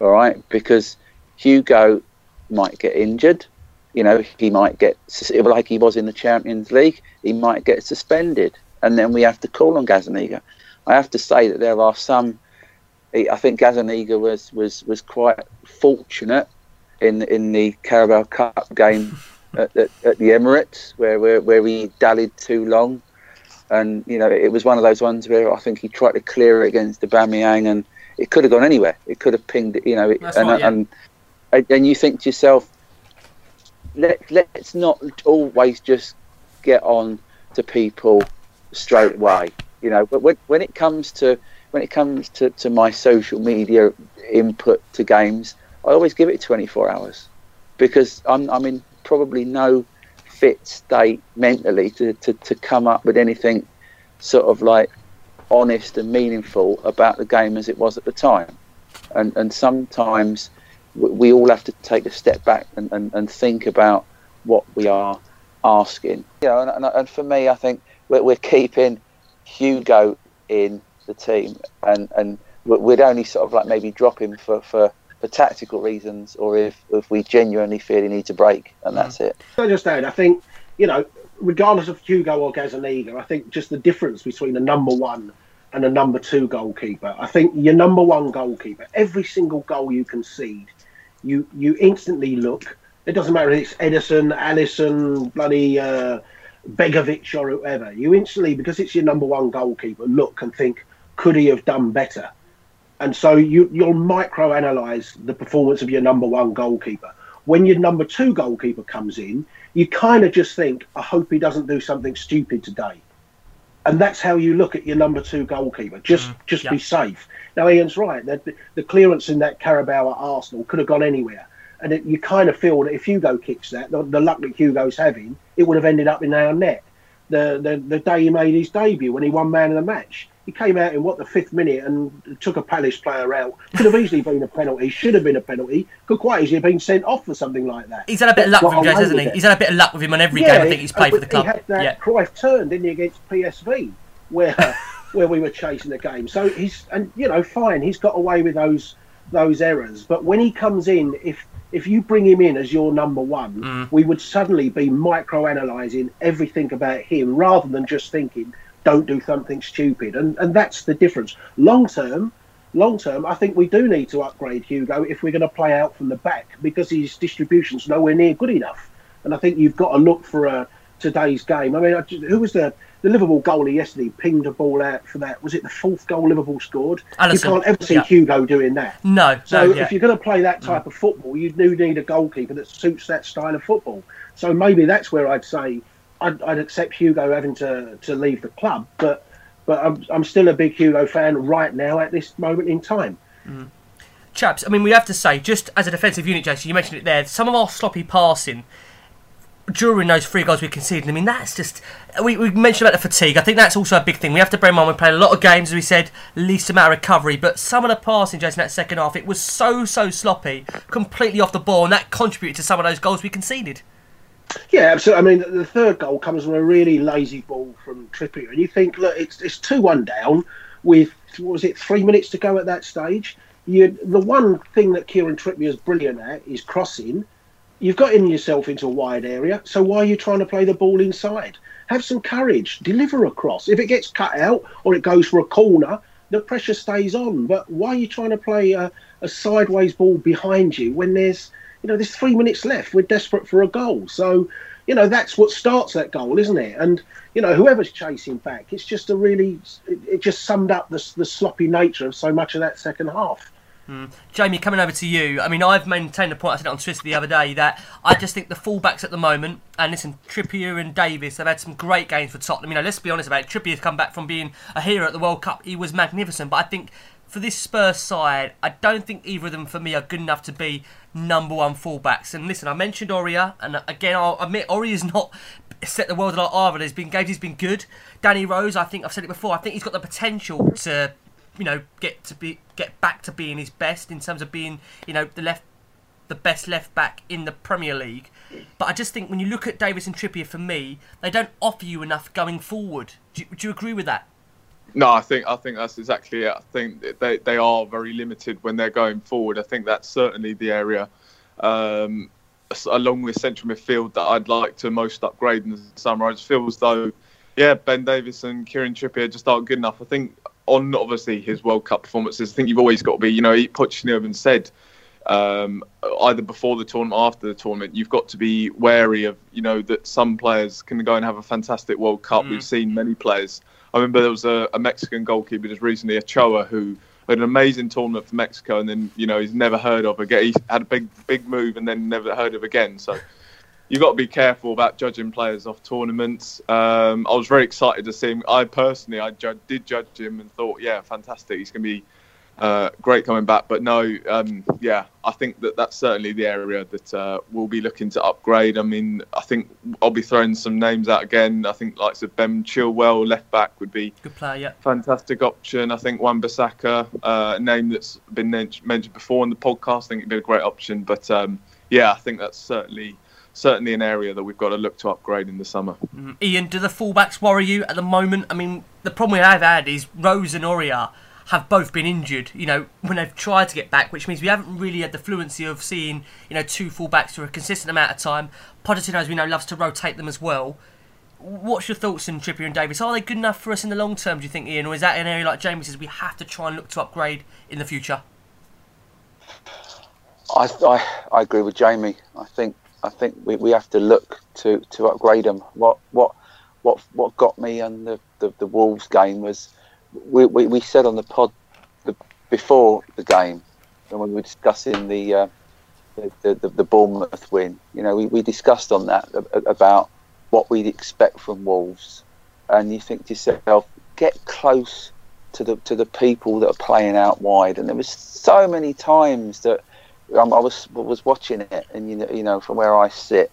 All right, because Hugo might get injured. You know, he might get like he was in the Champions League. He might get suspended, and then we have to call on Gazzaniga. I have to say that there are some I think Gazzaniga was, was, was quite fortunate in in the Carabao Cup game at, at, at, the Emirates, where, where where he dallied too long, and you know it was one of those ones where I think he tried to clear it against the Aubameyang, and it could have gone anywhere. It could have pinged, you know, and, right, yeah. and and you think to yourself, let let's not always just get on to people straight away, you know. But when when it comes to when it comes to, to my social media input to games, I always give it 24 hours because I'm, I'm in probably no fit state mentally to, to, to come up with anything sort of like honest and meaningful about the game as it was at the time. And, and sometimes we all have to take a step back and, and, and think about what we are asking. You know, and, and, for me, I think we're, we're keeping Hugo in the team, and and we'd only sort of like maybe drop him for for, for tactical reasons, or if if we genuinely feel he needs a break, and mm. that's it. I just add, I think you know, regardless of Hugo or Gazzaniga, I think just the difference between a number one and a number two goalkeeper. I think your number one goalkeeper, every single goal you concede, you you instantly look. It doesn't matter if it's Ederson, Alisson, bloody uh, Begovic or whoever. You instantly, because it's your number one goalkeeper, look and think, could he have done better? And so you, you'll micro analyze the performance of your number one goalkeeper. When your number two goalkeeper comes in, you kind of just think, I hope he doesn't do something stupid today. And that's how you look at your number two goalkeeper. Just mm, just yeah. be safe. Now, Ian's right. The, the clearance in that Carabao at Arsenal could have gone anywhere. And it, you kind of feel that if Hugo kicks that, the, the luck that Hugo's having, it would have ended up in our net. The, the, the day he made his debut when he won man of the match he came out in what the fifth minute and took a Palace player out. Could have easily been a penalty. Should have been a penalty. Could quite easily have been sent off for something like that. He's had a bit of luck with him, James, hasn't he? He's had a bit of luck with him on every yeah, game. I think he's played for the club. He had that yeah. Cruyff turn, didn't he, against PSV, where where we were chasing the game. So he's and you know fine. He's got away with those those errors. But when he comes in, if if you bring him in as your number one, mm. we would suddenly be micro analysing everything about him rather than just thinking don't do something stupid. And and that's the difference. Long term, long term, I think we do need to upgrade Hugo if we're going to play out from the back because his distribution's nowhere near good enough. And I think you've got to look for a today's game. I mean, who was the the Liverpool goalie yesterday? Pinged a ball out for that. Was it the fourth goal Liverpool scored? Alisson. You can't ever see yeah. Hugo doing that. No. So no, yeah. if you're going to play that type mm. of football, you do need a goalkeeper that suits that style of football. So maybe that's where I'd say I'd, I'd, accept Hugo having to, to leave the club, but but I'm, I'm still a big Hugo fan right now at this moment in time. Mm. Chaps, I mean, we have to say, just as a defensive unit, Jason, you mentioned it there, some of our sloppy passing during those three goals we conceded, I mean, that's just. We, we mentioned about the fatigue. I think that's also a big thing. We have to bear in mind we played a lot of games, as we said, least amount of recovery, but some of the passing, Jason, that second half, it was so, so sloppy, completely off the ball, and that contributed to some of those goals we conceded. Yeah, absolutely. I mean, the third goal comes from a really lazy ball from Trippier, and you think, look, it's it's two one down with what was it three minutes to go at that stage. You, the one thing that Kieran Trippier is brilliant at is crossing, You've got in yourself into a wide area, so why are you trying to play the ball inside? Have some courage, deliver across. If it gets cut out or it goes for a corner, the pressure stays on. But why are you trying to play a, a sideways ball behind you when there's, you know, there's three minutes left? We're desperate for a goal. So, you know, that's what starts that goal, isn't it? And, you know, whoever's chasing back, it's just a really, it, it just summed up the, the sloppy nature of so much of that second half. Mm. Jamie, coming over to you. I mean, I've maintained the point I said on Twitter the other day that I just think the fullbacks at the moment, and listen, Trippier and Davies have had some great games for Tottenham. You know, let's be honest about it. Trippier's come back from being a hero at the World Cup. He was magnificent, but I think for this Spurs side, I don't think either of them for me are good enough to be number one fullbacks. And listen, I mentioned Aurier, and again, I'll admit Aurier's not set the world alight either. There's been games he's been good. Danny Rose, I think I've said it before. I think he's got the potential to you know get to be get back to being his best in terms of being you know the left the best left back in the Premier League. But I just think when you look at Davies and Trippier, for me, they don't offer you enough going forward. Do you, do you agree with that? No, I think I think that's exactly it. I think they they are very limited when they're going forward. I think that's certainly the area, um, along with central midfield, that I'd like to most upgrade in the summer. I just feel as though, yeah, Ben Davies and Kieran Trippier just aren't good enough. I think on obviously his World Cup performances, I think you've always got to be, you know, Pochettino even said um, either before the tournament or after the tournament, you've got to be wary of, you know, that some players can go and have a fantastic World Cup. Mm. We've seen many players. I remember there was a, a Mexican goalkeeper just recently, Ochoa, who had an amazing tournament for Mexico, and then you know he's never heard of again. He had a big big move, and then never heard of again. So you've got to be careful about judging players off tournaments. Um, I was very excited to see him. I personally, I did judge him and thought, yeah, fantastic. He's going to be uh, great coming back. But no, um, yeah, I think that that's certainly the area that uh, we'll be looking to upgrade. I mean, I think I'll be throwing some names out again. I think like of Ben Chilwell, left back, would be good player. Yeah, fantastic option. I think Wan Bissaka, uh, a name that's been mentioned before in the podcast. I think it'd be a great option. But um, yeah, I think that's certainly certainly an area that we've got to look to upgrade in the summer. Mm. Ian, do the fullbacks worry you at the moment? I mean, the problem we have had is Rose and Aurier have both been injured, you know, when they've tried to get back, which means we haven't really had the fluency of seeing, you know, two fullbacks for a consistent amount of time. Pochettino, as we know, loves to rotate them as well. What's your thoughts on Trippier and Davies? Are they good enough for us in the long term, do you think, Ian? Or is that an area like Jamie says we have to try and look to upgrade in the future? I, I, I agree with Jamie. I think I think we, we have to look to, to upgrade them. What what what what got me on the, the, the Wolves game was we, we, we, said on the pod the, before the game when we were discussing the, uh, the, the, the Bournemouth win. You know, we, we discussed on that about what we'd expect from Wolves, and you think to yourself, get close to the to the people that are playing out wide. And there was so many times that I was was watching it, and you know, you know, from where I sit,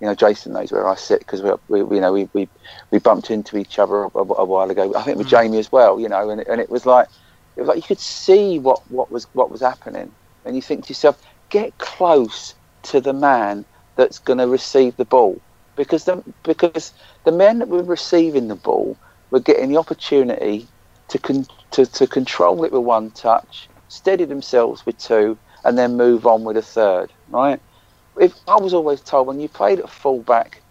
you know, Jason knows where I sit because we, we, you know, we, we, we bumped into each other a, a while ago. I think with mm. Jamie as well, you know, and, and it was like, it was like you could see what, what was what was happening, and you think to yourself, get close to the man that's going to receive the ball, because the because the men that were receiving the ball were getting the opportunity to con- to, to control it with one touch, steady themselves with two, and then move on with a third, right? If I was always told when you played at fullback,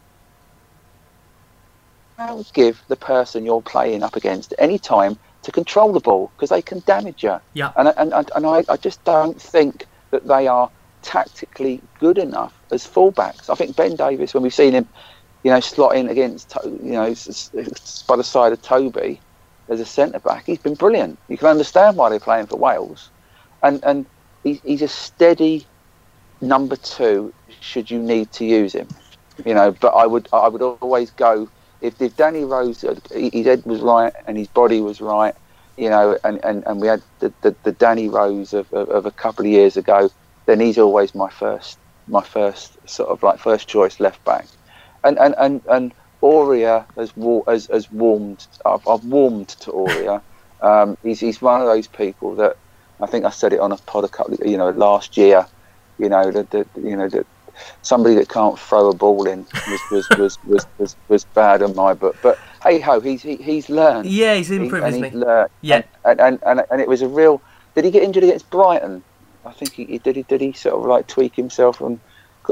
don't give the person you're playing up against any time to control the ball because they can damage you. Yeah. And and and, and I, I just don't think that they are tactically good enough as fullbacks. I think Ben Davies, when we've seen him, you know, slotting against, you know, by the side of Toby as a centre back, he's been brilliant. You can understand why they're playing for Wales, and and he's, a steady number two should you need to use him. You know, but I would I would always go if, if Danny Rose his head was right and his body was right, you know, and, and, and we had the, the, the Danny Rose of, of, of, a couple of years ago, then he's always my first my first sort of like first choice left back. And and and, and Aurier has, has, has warmed. I've, I've warmed to Aurier. Um, he's he's one of those people that I think I said it on a pod a couple, you know, last year. You know that, that you know that somebody that can't throw a ball in was was, was, was, was, was bad in my book. But hey ho, he's he, he's learned. Yeah, he's improved. He, and he's learned. Yeah, and, and, and and it was a real. Did he get injured against Brighton? I think he, he did. He did he sort of like tweak himself and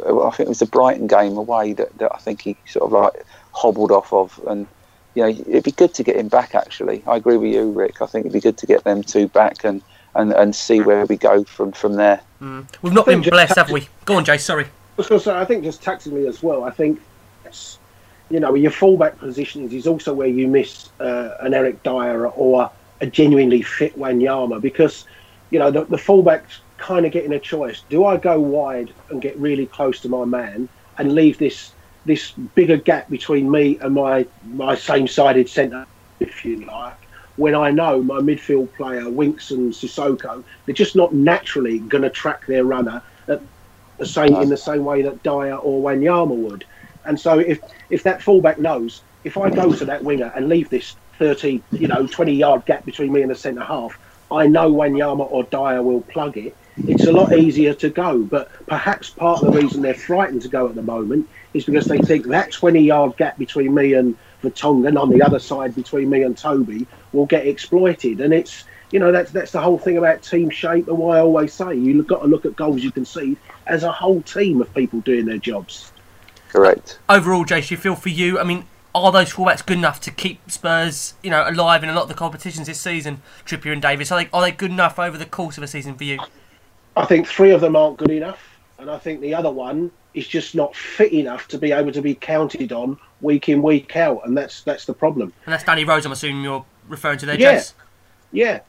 I think it was the Brighton game away that, that I think he sort of like hobbled off of, and you know it'd be good to get him back. Actually, I agree with you, Rick. I think it'd be good to get them two back and and, and see where we go from from there. Mm. We've not been blessed, have we? Go on, Jay. Sorry. I was going to say, I think just tactically as well. I think, you know, your fullback positions is also where you miss uh, an Eric Dier or a genuinely fit Wanyama because, you know, the, the fullbacks kind of getting a choice. Do I go wide and get really close to my man and leave this this bigger gap between me and my my same-sided centre, if you like? When I know my midfield player Winks and Sissoko, they're just not naturally going to track their runner the same in the same way that Dier or Wanyama would. And so if if that fullback knows if I go to that winger and leave this 30, you know, 20 yard gap between me and the centre half, I know Wanyama or Dier will plug it. It's a lot easier to go. But perhaps part of the reason they're frightened to go at the moment is because they think that 20 yard gap between me and Vertonghen on the other side between me and Toby will get exploited. And it's, you know, that's that's the whole thing about team shape and why I always say you've got to look at goals you concede as a whole team of people doing their jobs. Correct. Overall, Jace, you feel for you? I mean, are those fullbacks good enough to keep Spurs, you know, alive in a lot of the competitions this season? Trippier and Davies, are they are they good enough over the course of a season for you? I think three of them aren't good enough, and I think the other one is just not fit enough to be able to be counted on week in week out, and that's that's the problem. And that's Danny Rose. I'm assuming you're referring to there, Yeah, yeah,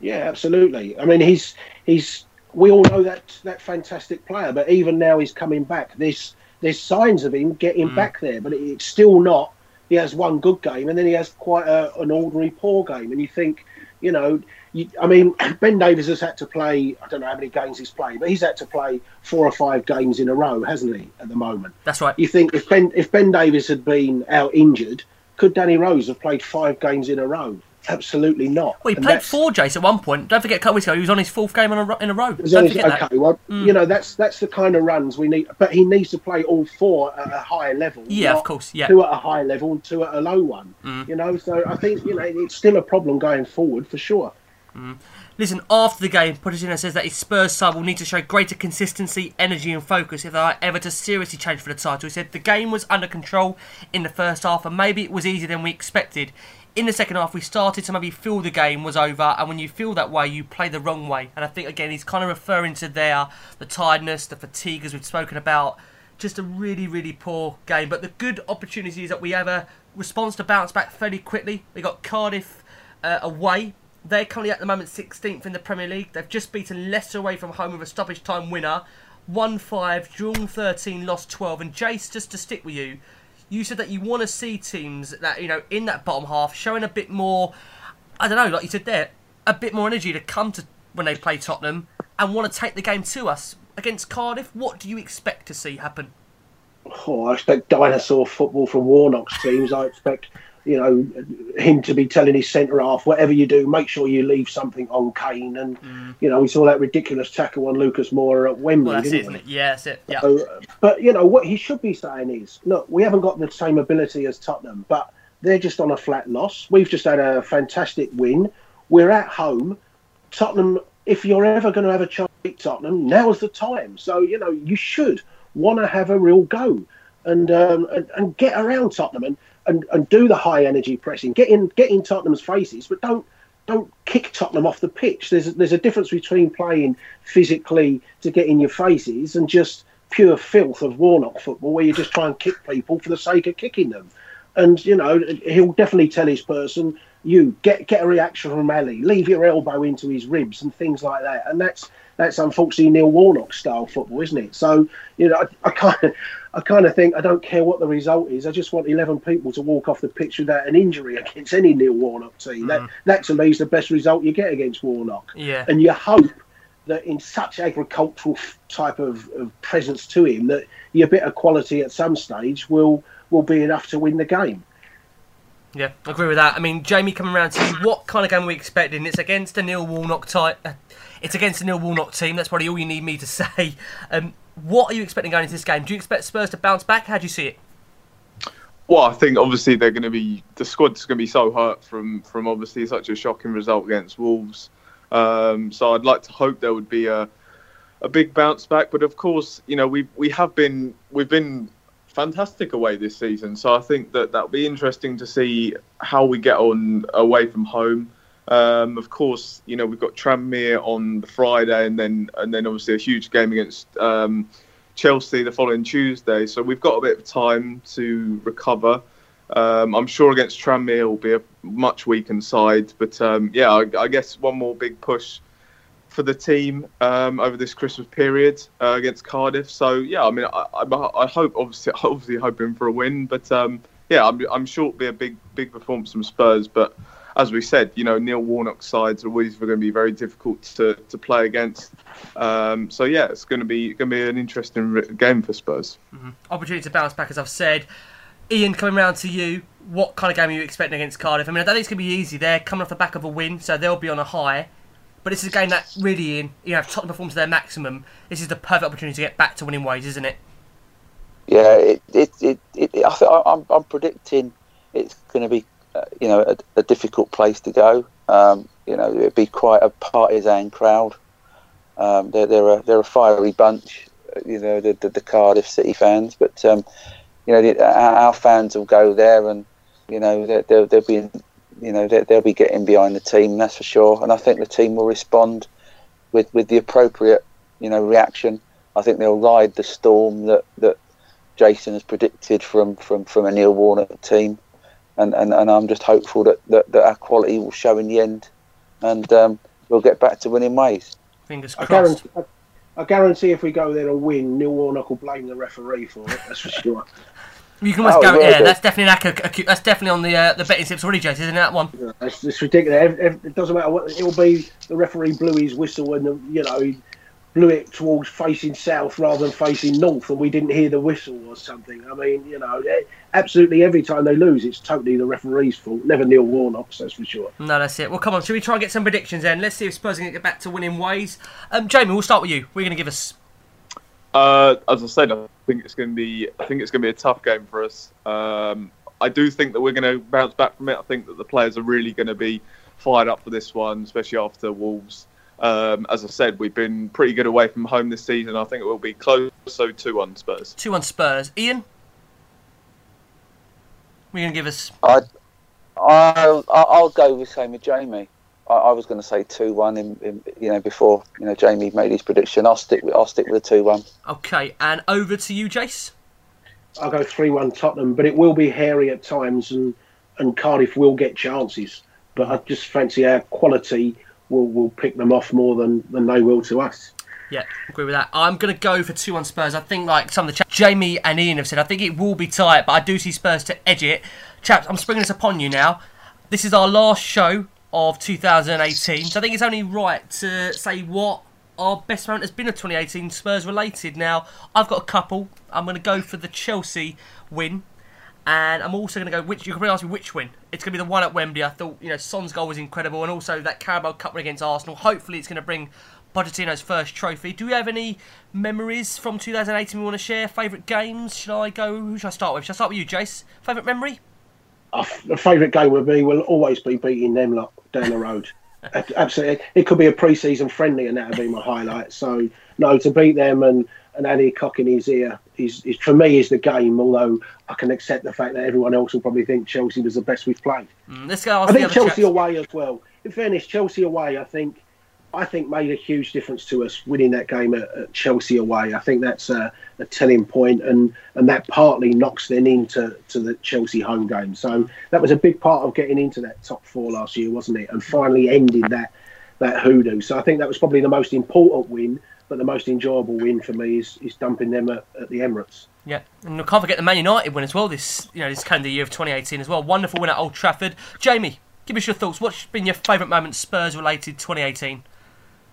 yeah, absolutely. I mean, he's he's we all know that that fantastic player, but even now he's coming back. There's there's signs of him getting Mm. back there, but it, it's still not. He has one good game, and then he has quite a, an ordinary poor game, and you think, you know, you, I mean, Ben Davies has had to play. I don't know how many games he's played, but he's had to play four or five games in a row, hasn't he? At the moment, That's right. you think if Ben if Ben Davies had been out injured, could Danny Rose have played five games in a row? Absolutely not. Well, he And played four, Jace, at one point. Don't forget, a couple weeks ago, he was on his fourth game in a, in a row. Don't forget that. okay, well, Mm. you know that's that's the kind of runs we need, but he needs to play all four at a higher level. Yeah, of course, yeah. two at a high level and two at a low one. Mm. You know, so I think you know it's still a problem going forward for sure. Mm. Listen, after the game, Pochettino says that his Spurs side will need to show greater consistency, energy, and focus if they are ever to seriously challenge for the title. He said the game was under control in the first half, and maybe it was easier than we expected. In the second half, we started to maybe feel the game was over, and when you feel that way, you play the wrong way. And I think again, he's kind of referring to there the tiredness, the fatigue, as we've spoken about. Just a really, really poor game. But the good opportunity is that we have a response to bounce back fairly quickly. We got Cardiff uh, away. They're currently at the moment 16th in the Premier League. They've just beaten Leicester away from home with a stoppage time winner. 1 5, drawn 13, lost 12. And Jace, just to stick with you, you said that you want to see teams that, you know, in that bottom half showing a bit more, I don't know, like you said there, a bit more energy to come to when they play Tottenham and want to take the game to us. Against Cardiff, what do you expect to see happen? Oh, I expect dinosaur football from Warnock's teams. I expect you know him to be telling his centre half, whatever you do, make sure you leave something on Kane. And you know we saw that ridiculous tackle on Lucas Moura at Wembley. Well, that's didn't it, isn't it? Yeah, that's it. Yeah. So, but you know what he should be saying is, look, we haven't got the same ability as Tottenham, but they're just on a flat loss. We've just had a fantastic win. We're at home. Tottenham, if you're ever going to have a chance to beat Tottenham, now's the time. So you know you should want to have a real go and um, and, and get around Tottenham and, and, and do the high energy pressing. Get in get in Tottenham's faces, but don't don't kick Tottenham off the pitch. There's there's a difference between playing physically to get in your faces and just pure filth of Warnock football, where you just try and kick people for the sake of kicking them. And you know he'll definitely tell his person, you get get a reaction from Alli, leave your elbow into his ribs and things like that. And that's that's unfortunately Neil Warnock style football, isn't it? So you know I, I kind of I kind of think I don't care what the result is. I just want eleven people to walk off the pitch without an injury against any Neil Warnock team. That mm. that to me is the best result you get against Warnock. Yeah. And you hope that in such agricultural type of, of presence to him that your bit of quality at some stage will will be enough to win the game. Yeah, I agree with that. I mean, Jamie, coming around to you, what kind of game are we expecting? It's against a Neil Warnock type. Uh, It's against a Neil Warnock team. That's probably all you need me to say. Um, what are you expecting going into this game? Do you expect Spurs to bounce back? How do you see it? Well, I think obviously they're going to be the squad's going to be so hurt from from obviously such a shocking result against Wolves. Um, so I'd like to hope there would be a a big bounce back. But of course, you know we we have been we've been fantastic away this season. So I think that that'll be interesting to see how we get on away from home. Um, of course, you know we've got Tranmere on the Friday, and then and then obviously a huge game against um, Chelsea the following Tuesday. So we've got a bit of time to recover. Um, I'm sure against Tranmere will be a much weakened side, but um, yeah, I, I, guess one more big push for the team um, over this Christmas period uh, against Cardiff. So yeah, I mean, I, I, I hope obviously obviously hoping for a win, but um, yeah, I'm, I'm, sure it'll be a big big performance from Spurs. But as we said, you know, Neil Warnock's sides are always going to be very difficult to, to play against. Um, so yeah, it's going to be going to be an interesting game for Spurs. Mm-hmm. Opportunity to bounce back, as I've said. Ian, coming round to you, what kind of game are you expecting against Cardiff? I mean, I don't think it's going to be easy. They're coming off the back of a win, so they'll be on a high. But this is a game that really, in you know, if Tottenham perform to their maximum, this is the perfect opportunity to get back to winning ways, isn't it? Yeah, it, it, it, it I think I'm, I'm predicting it's going to be, you know, a, a, difficult place to go. Um, you know, it'd be quite a partisan crowd. Um, they're, they're a they're a fiery bunch, you know, the, the, the Cardiff City fans. But um, you know, the, our, our, fans will go there, and you know, they'll, they'll be you know they'll be getting behind the team, that's for sure. And I think the team will respond with with the appropriate you know reaction. I think they'll ride the storm that that Jason has predicted from from from a Neil Warnock team, and and, and I'm just hopeful that, that, that our quality will show in the end, and um, we'll get back to winning ways. Fingers crossed. I guarantee, I, I guarantee if we go there and win, Neil Warnock will blame the referee for it. That's for sure. You can almost oh, go. Yeah, that's definitely like a, a, that's definitely on the uh, the betting tips already, Jason, isn't it, that one? Yeah, it's, it's ridiculous. It doesn't matter what it'll be. The referee blew his whistle and the, you know he blew it towards facing south rather than facing north, and we didn't hear the whistle or something. I mean, you know, absolutely every time they lose, it's totally the referee's fault. Never Neil Warnock's, that's for sure. No, that's it. Well, come on, should we try and get some predictions then? Let's see if Spurs can get back to winning ways. Um, Jamie, we'll start with you. We're going to give us uh, as I said, I think it's going to be. I think it's going to be a tough game for us. Um, I do think that we're going to bounce back from it. I think that the players are really going to be fired up for this one, especially after Wolves. Um, as I said, we've been pretty good away from home this season. I think it will be close, so two on Spurs. Two on Spurs. Ian, we're going to give us. I, I'll, I'll go with same with Jamie. I, I was going to say two one. In, in, you know, before you know Jamie made his prediction, I'll stick with I'll stick with the two one. Okay, and over to you, Jace. I'll go three one Tottenham, but it will be hairy at times, and and Cardiff will get chances. But I just fancy our quality will will pick them off more than than they will to us. Yeah, agree with that. I'm going to go for two on Spurs. I think, like some of the chaps, Jamie and Ian have said, I think it will be tight, but I do see Spurs to edge it. Chaps, I'm springing this upon you now. This is our last show of 2018. So I think it's only right to say what our best moment has been of 2018 Spurs related. Now, I've got a couple. I'm going to go for the Chelsea win. And I'm also going to go, which you can probably ask me which win. It's going to be the one at Wembley. I thought, you know, Son's goal was incredible. And also that Carabao Cup win against Arsenal. Hopefully it's going to bring Pochettino's first trophy. Do we have any memories from 2018 we want to share? Favourite games? Should I go? Who should I start with? Should I start with you, Jace? Favourite memory? Uh, a favourite game would be will always be beating them lot down the road. Absolutely, it could be a pre-season friendly, and that would be my highlight. So no, to beat them and and Andy cock in his ear is, is for me is the game. Although I can accept the fact that everyone else will probably think Chelsea was the best we've played. Mm, let's go. I think Chelsea away as well. In fairness, Chelsea away, I think I think made a huge difference to us winning that game at, at Chelsea away. I think that's a, a, telling point, and and that partly knocks them into to the Chelsea home game. So that was a big part of getting into that top four last year, wasn't it? And finally ending that that hoodoo. So I think that was probably the most important win, but the most enjoyable win for me is, is dumping them at, at the Emirates. Yeah, and I can't forget the Man United win as well. This you know this calendar year of 2018 as well. Wonderful win at Old Trafford. Jamie, give us your thoughts. What's been your favourite moment Spurs related 2018?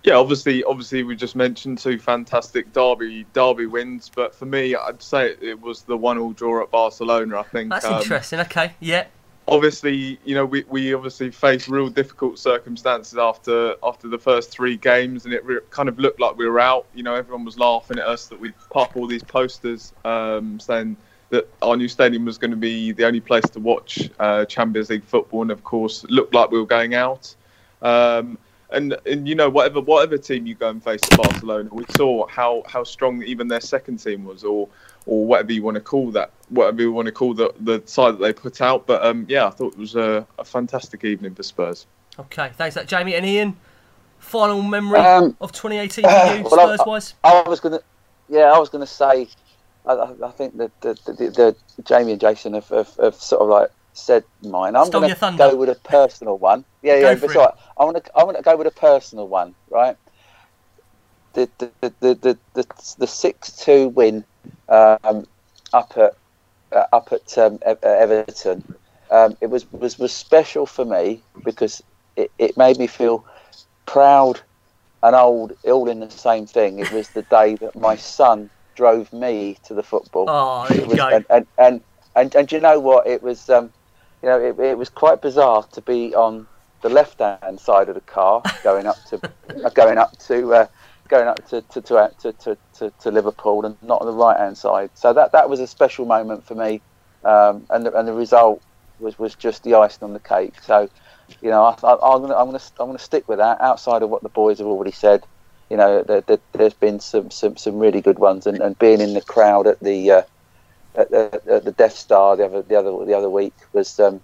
Yeah, obviously, obviously, we just mentioned two fantastic derby derby wins, but for me, I'd say it, was the one-all draw at Barcelona. I think that's um, interesting. Okay, yeah. Obviously, you know, we, we obviously faced real difficult circumstances after after the first three games, and it re- kind of looked like we were out. You know, everyone was laughing at us that we'd pop all these posters um, saying that our new stadium was going to be the only place to watch uh, Champions League football, and of course, looked like we were going out. Um, and and you know whatever whatever team you go and face at Barcelona, we saw how how strong even their second team was, or or whatever you want to call that, whatever you want to call the the side that they put out. But um, yeah, I thought it was a, a fantastic evening for Spurs. Okay, thanks, that Jamie and Ian. Final memory Um, of 2018 for you, well, Spurs wise. I was gonna, yeah, I was gonna say, I, I I think that the, the, the, the Jamie and Jason have, have, have sort of like said mine. I'm Stole gonna go with a personal one. Yeah, Go yeah, for that's right. I want to, I want to go with a personal one, right? The the the the the, the, the six two win um, up at uh, up at um, uh, Everton. Um, it was, was was special for me because it, it made me feel proud and old all in the same thing. It was the day that my son drove me to the football. Oh, there was- and, and, and, and, and you know what? It was, um, you know, it, it was quite bizarre to be on the left-hand side of the car going up to, going up to, uh, going up to to, to, to, to, to, Liverpool and not on the right-hand side. So that that was a special moment for me, um, and the, and the result was, was just the icing on the cake. So, you know, I, I'm gonna I'm gonna I'm gonna stick with that. Outside of what the boys have already said, you know, there, there, there's been some, some, some really good ones, and, and being in the crowd at the uh, at, the- at the Death Star the other the other the other week was um,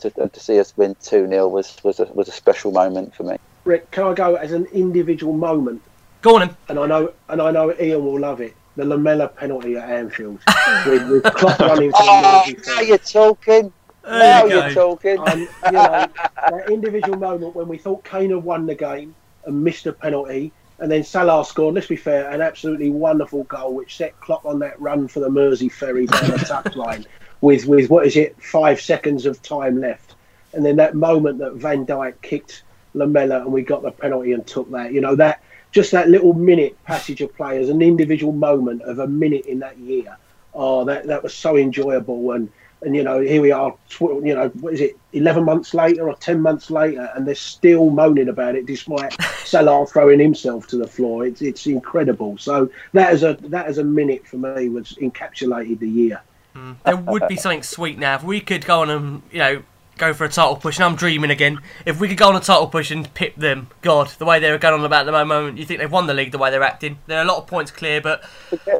to, to see us win two 0 was was a, was a special moment for me. Rick, can I go as an individual moment? Go on, him. And I know, and I know Ian will love it. The Lamela penalty at Anfield with, with Klopp running Oh, now you're talking. There now you you're talking. And, you know, that individual moment when we thought Kane had won the game and missed a penalty, and then Salah scored, let's be fair, an absolutely wonderful goal which set Klopp on that run for the Mersey ferry down the touchline with, with, what is it, five seconds of time left. And then that moment that Van Dijk kicked Lamela and we got the penalty and took that, you know, that just that little minute passage of play as an individual moment of a minute in that year. Oh, that, that was so enjoyable. And, and you know, here we are, you know, what is it, 11 months later or 10 months later, and they're still moaning about it despite Salah throwing himself to the floor. It's, it's incredible. So that is a that is a minute for me, was encapsulated the year. Mm. There would be something sweet now if we could go on and you know go for a title push. And I'm dreaming again. If we could go on a title push and pip them, God, the way they're going on about at the moment, you think they've won the league the way they're acting. There are a lot of points clear, but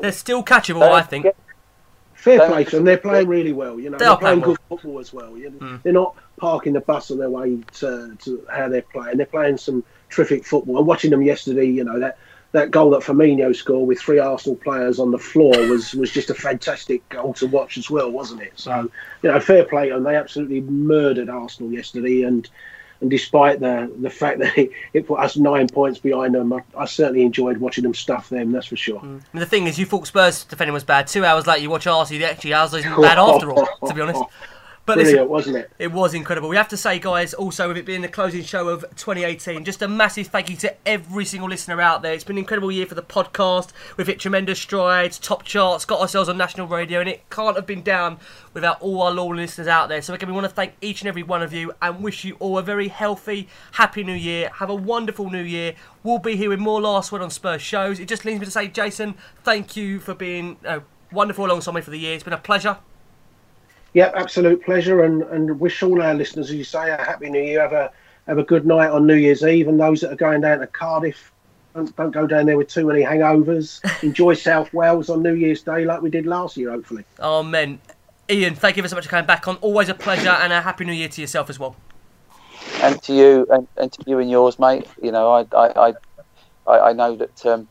they're still catchable. I think. Fair play to them. They're playing really well. You know, They they are are playing playing good football as well. You know, Mm. They're not parking the bus on their way to, to how they're playing. They're playing some terrific football. And watching them yesterday, you know that. That goal that Firmino scored with three Arsenal players on the floor was, was just a fantastic goal to watch as well, wasn't it? So, you know, fair play and. They absolutely murdered Arsenal yesterday, and and despite the the fact that it, it put us nine points behind them, I, I certainly enjoyed watching them stuff them. That's for sure. Mm. And the thing is, you thought Spurs defending was bad. Two hours later, you watch Arsenal. Actually, ours isn't bad after all, to be honest. But Brilliant, wasn't it? It was incredible. We have to say, guys, also with it being the closing show of 2018, just a massive thank you to every single listener out there. It's been an incredible year for the podcast. We've hit tremendous strides, top charts, got ourselves on national radio, and it can't have been down without all our loyal listeners out there. So again, we want to thank each and every one of you and wish you all a very healthy, happy new year. Have a wonderful new year. We'll be here with more Last Word on Spurs shows. It just leaves me to say, Jason, thank you for being uh, wonderful alongside me for the year. It's been a pleasure. Yep, absolute pleasure, and, and wish all our listeners, as you say, a happy New Year. Have a have a good night on New Year's Eve, and those that are going down to Cardiff, don't, don't go down there with too many hangovers. Enjoy South Wales on New Year's Day, like we did last year, hopefully. Amen. Ian, thank you ever so much for coming back on. Always a pleasure, and a happy new year to yourself as well. and to you and, and to you and yours, mate. You know, I I I, I- I know that um,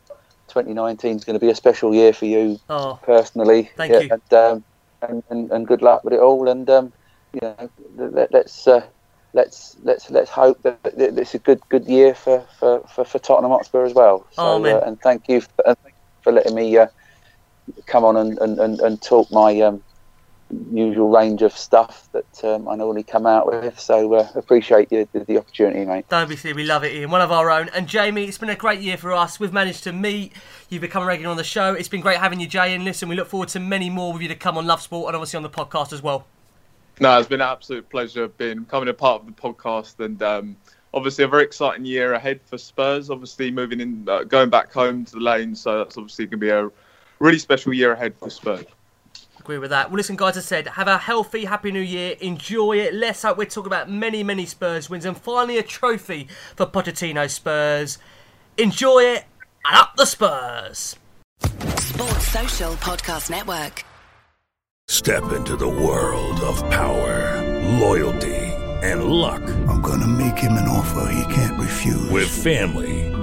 2019 is going to be a special year for you Oh, personally. thank Yeah, you. And, um, and, and and good luck with it all. And um, you know, let, let's uh, let's let's let's hope that it's a good good year for for, for, for Tottenham Hotspur as well. So, Amen. uh, and thank you for, and thank you for letting me uh, come on and, and, and, and talk my um, usual range of stuff that um, I normally come out with. So uh, appreciate you, the, the opportunity, mate. don't be silly, we love it, Ian. One of our own. And Jamie, it's been a great year for us. We've managed to meet. You've become a regular on the show. It's been great having you, Jay. And listen, we look forward to many more with you to come on Love Sport and obviously on the podcast as well. No, it's been an absolute pleasure being coming a part of the podcast, and um, obviously a very exciting year ahead for Spurs. Obviously, moving in, uh, going back home to the lane, so that's obviously going to be a really special year ahead for Spurs. Agree with that. Well, listen, guys, as I said, have a healthy, happy new year. Enjoy it. Let's hope we're talking about many, many Spurs wins and finally a trophy for Pochettino Spurs. Enjoy it and up the Spurs. Sports Social Podcast Network. Step into the world of power, loyalty, and luck. I'm gonna make him an offer he can't refuse. With family,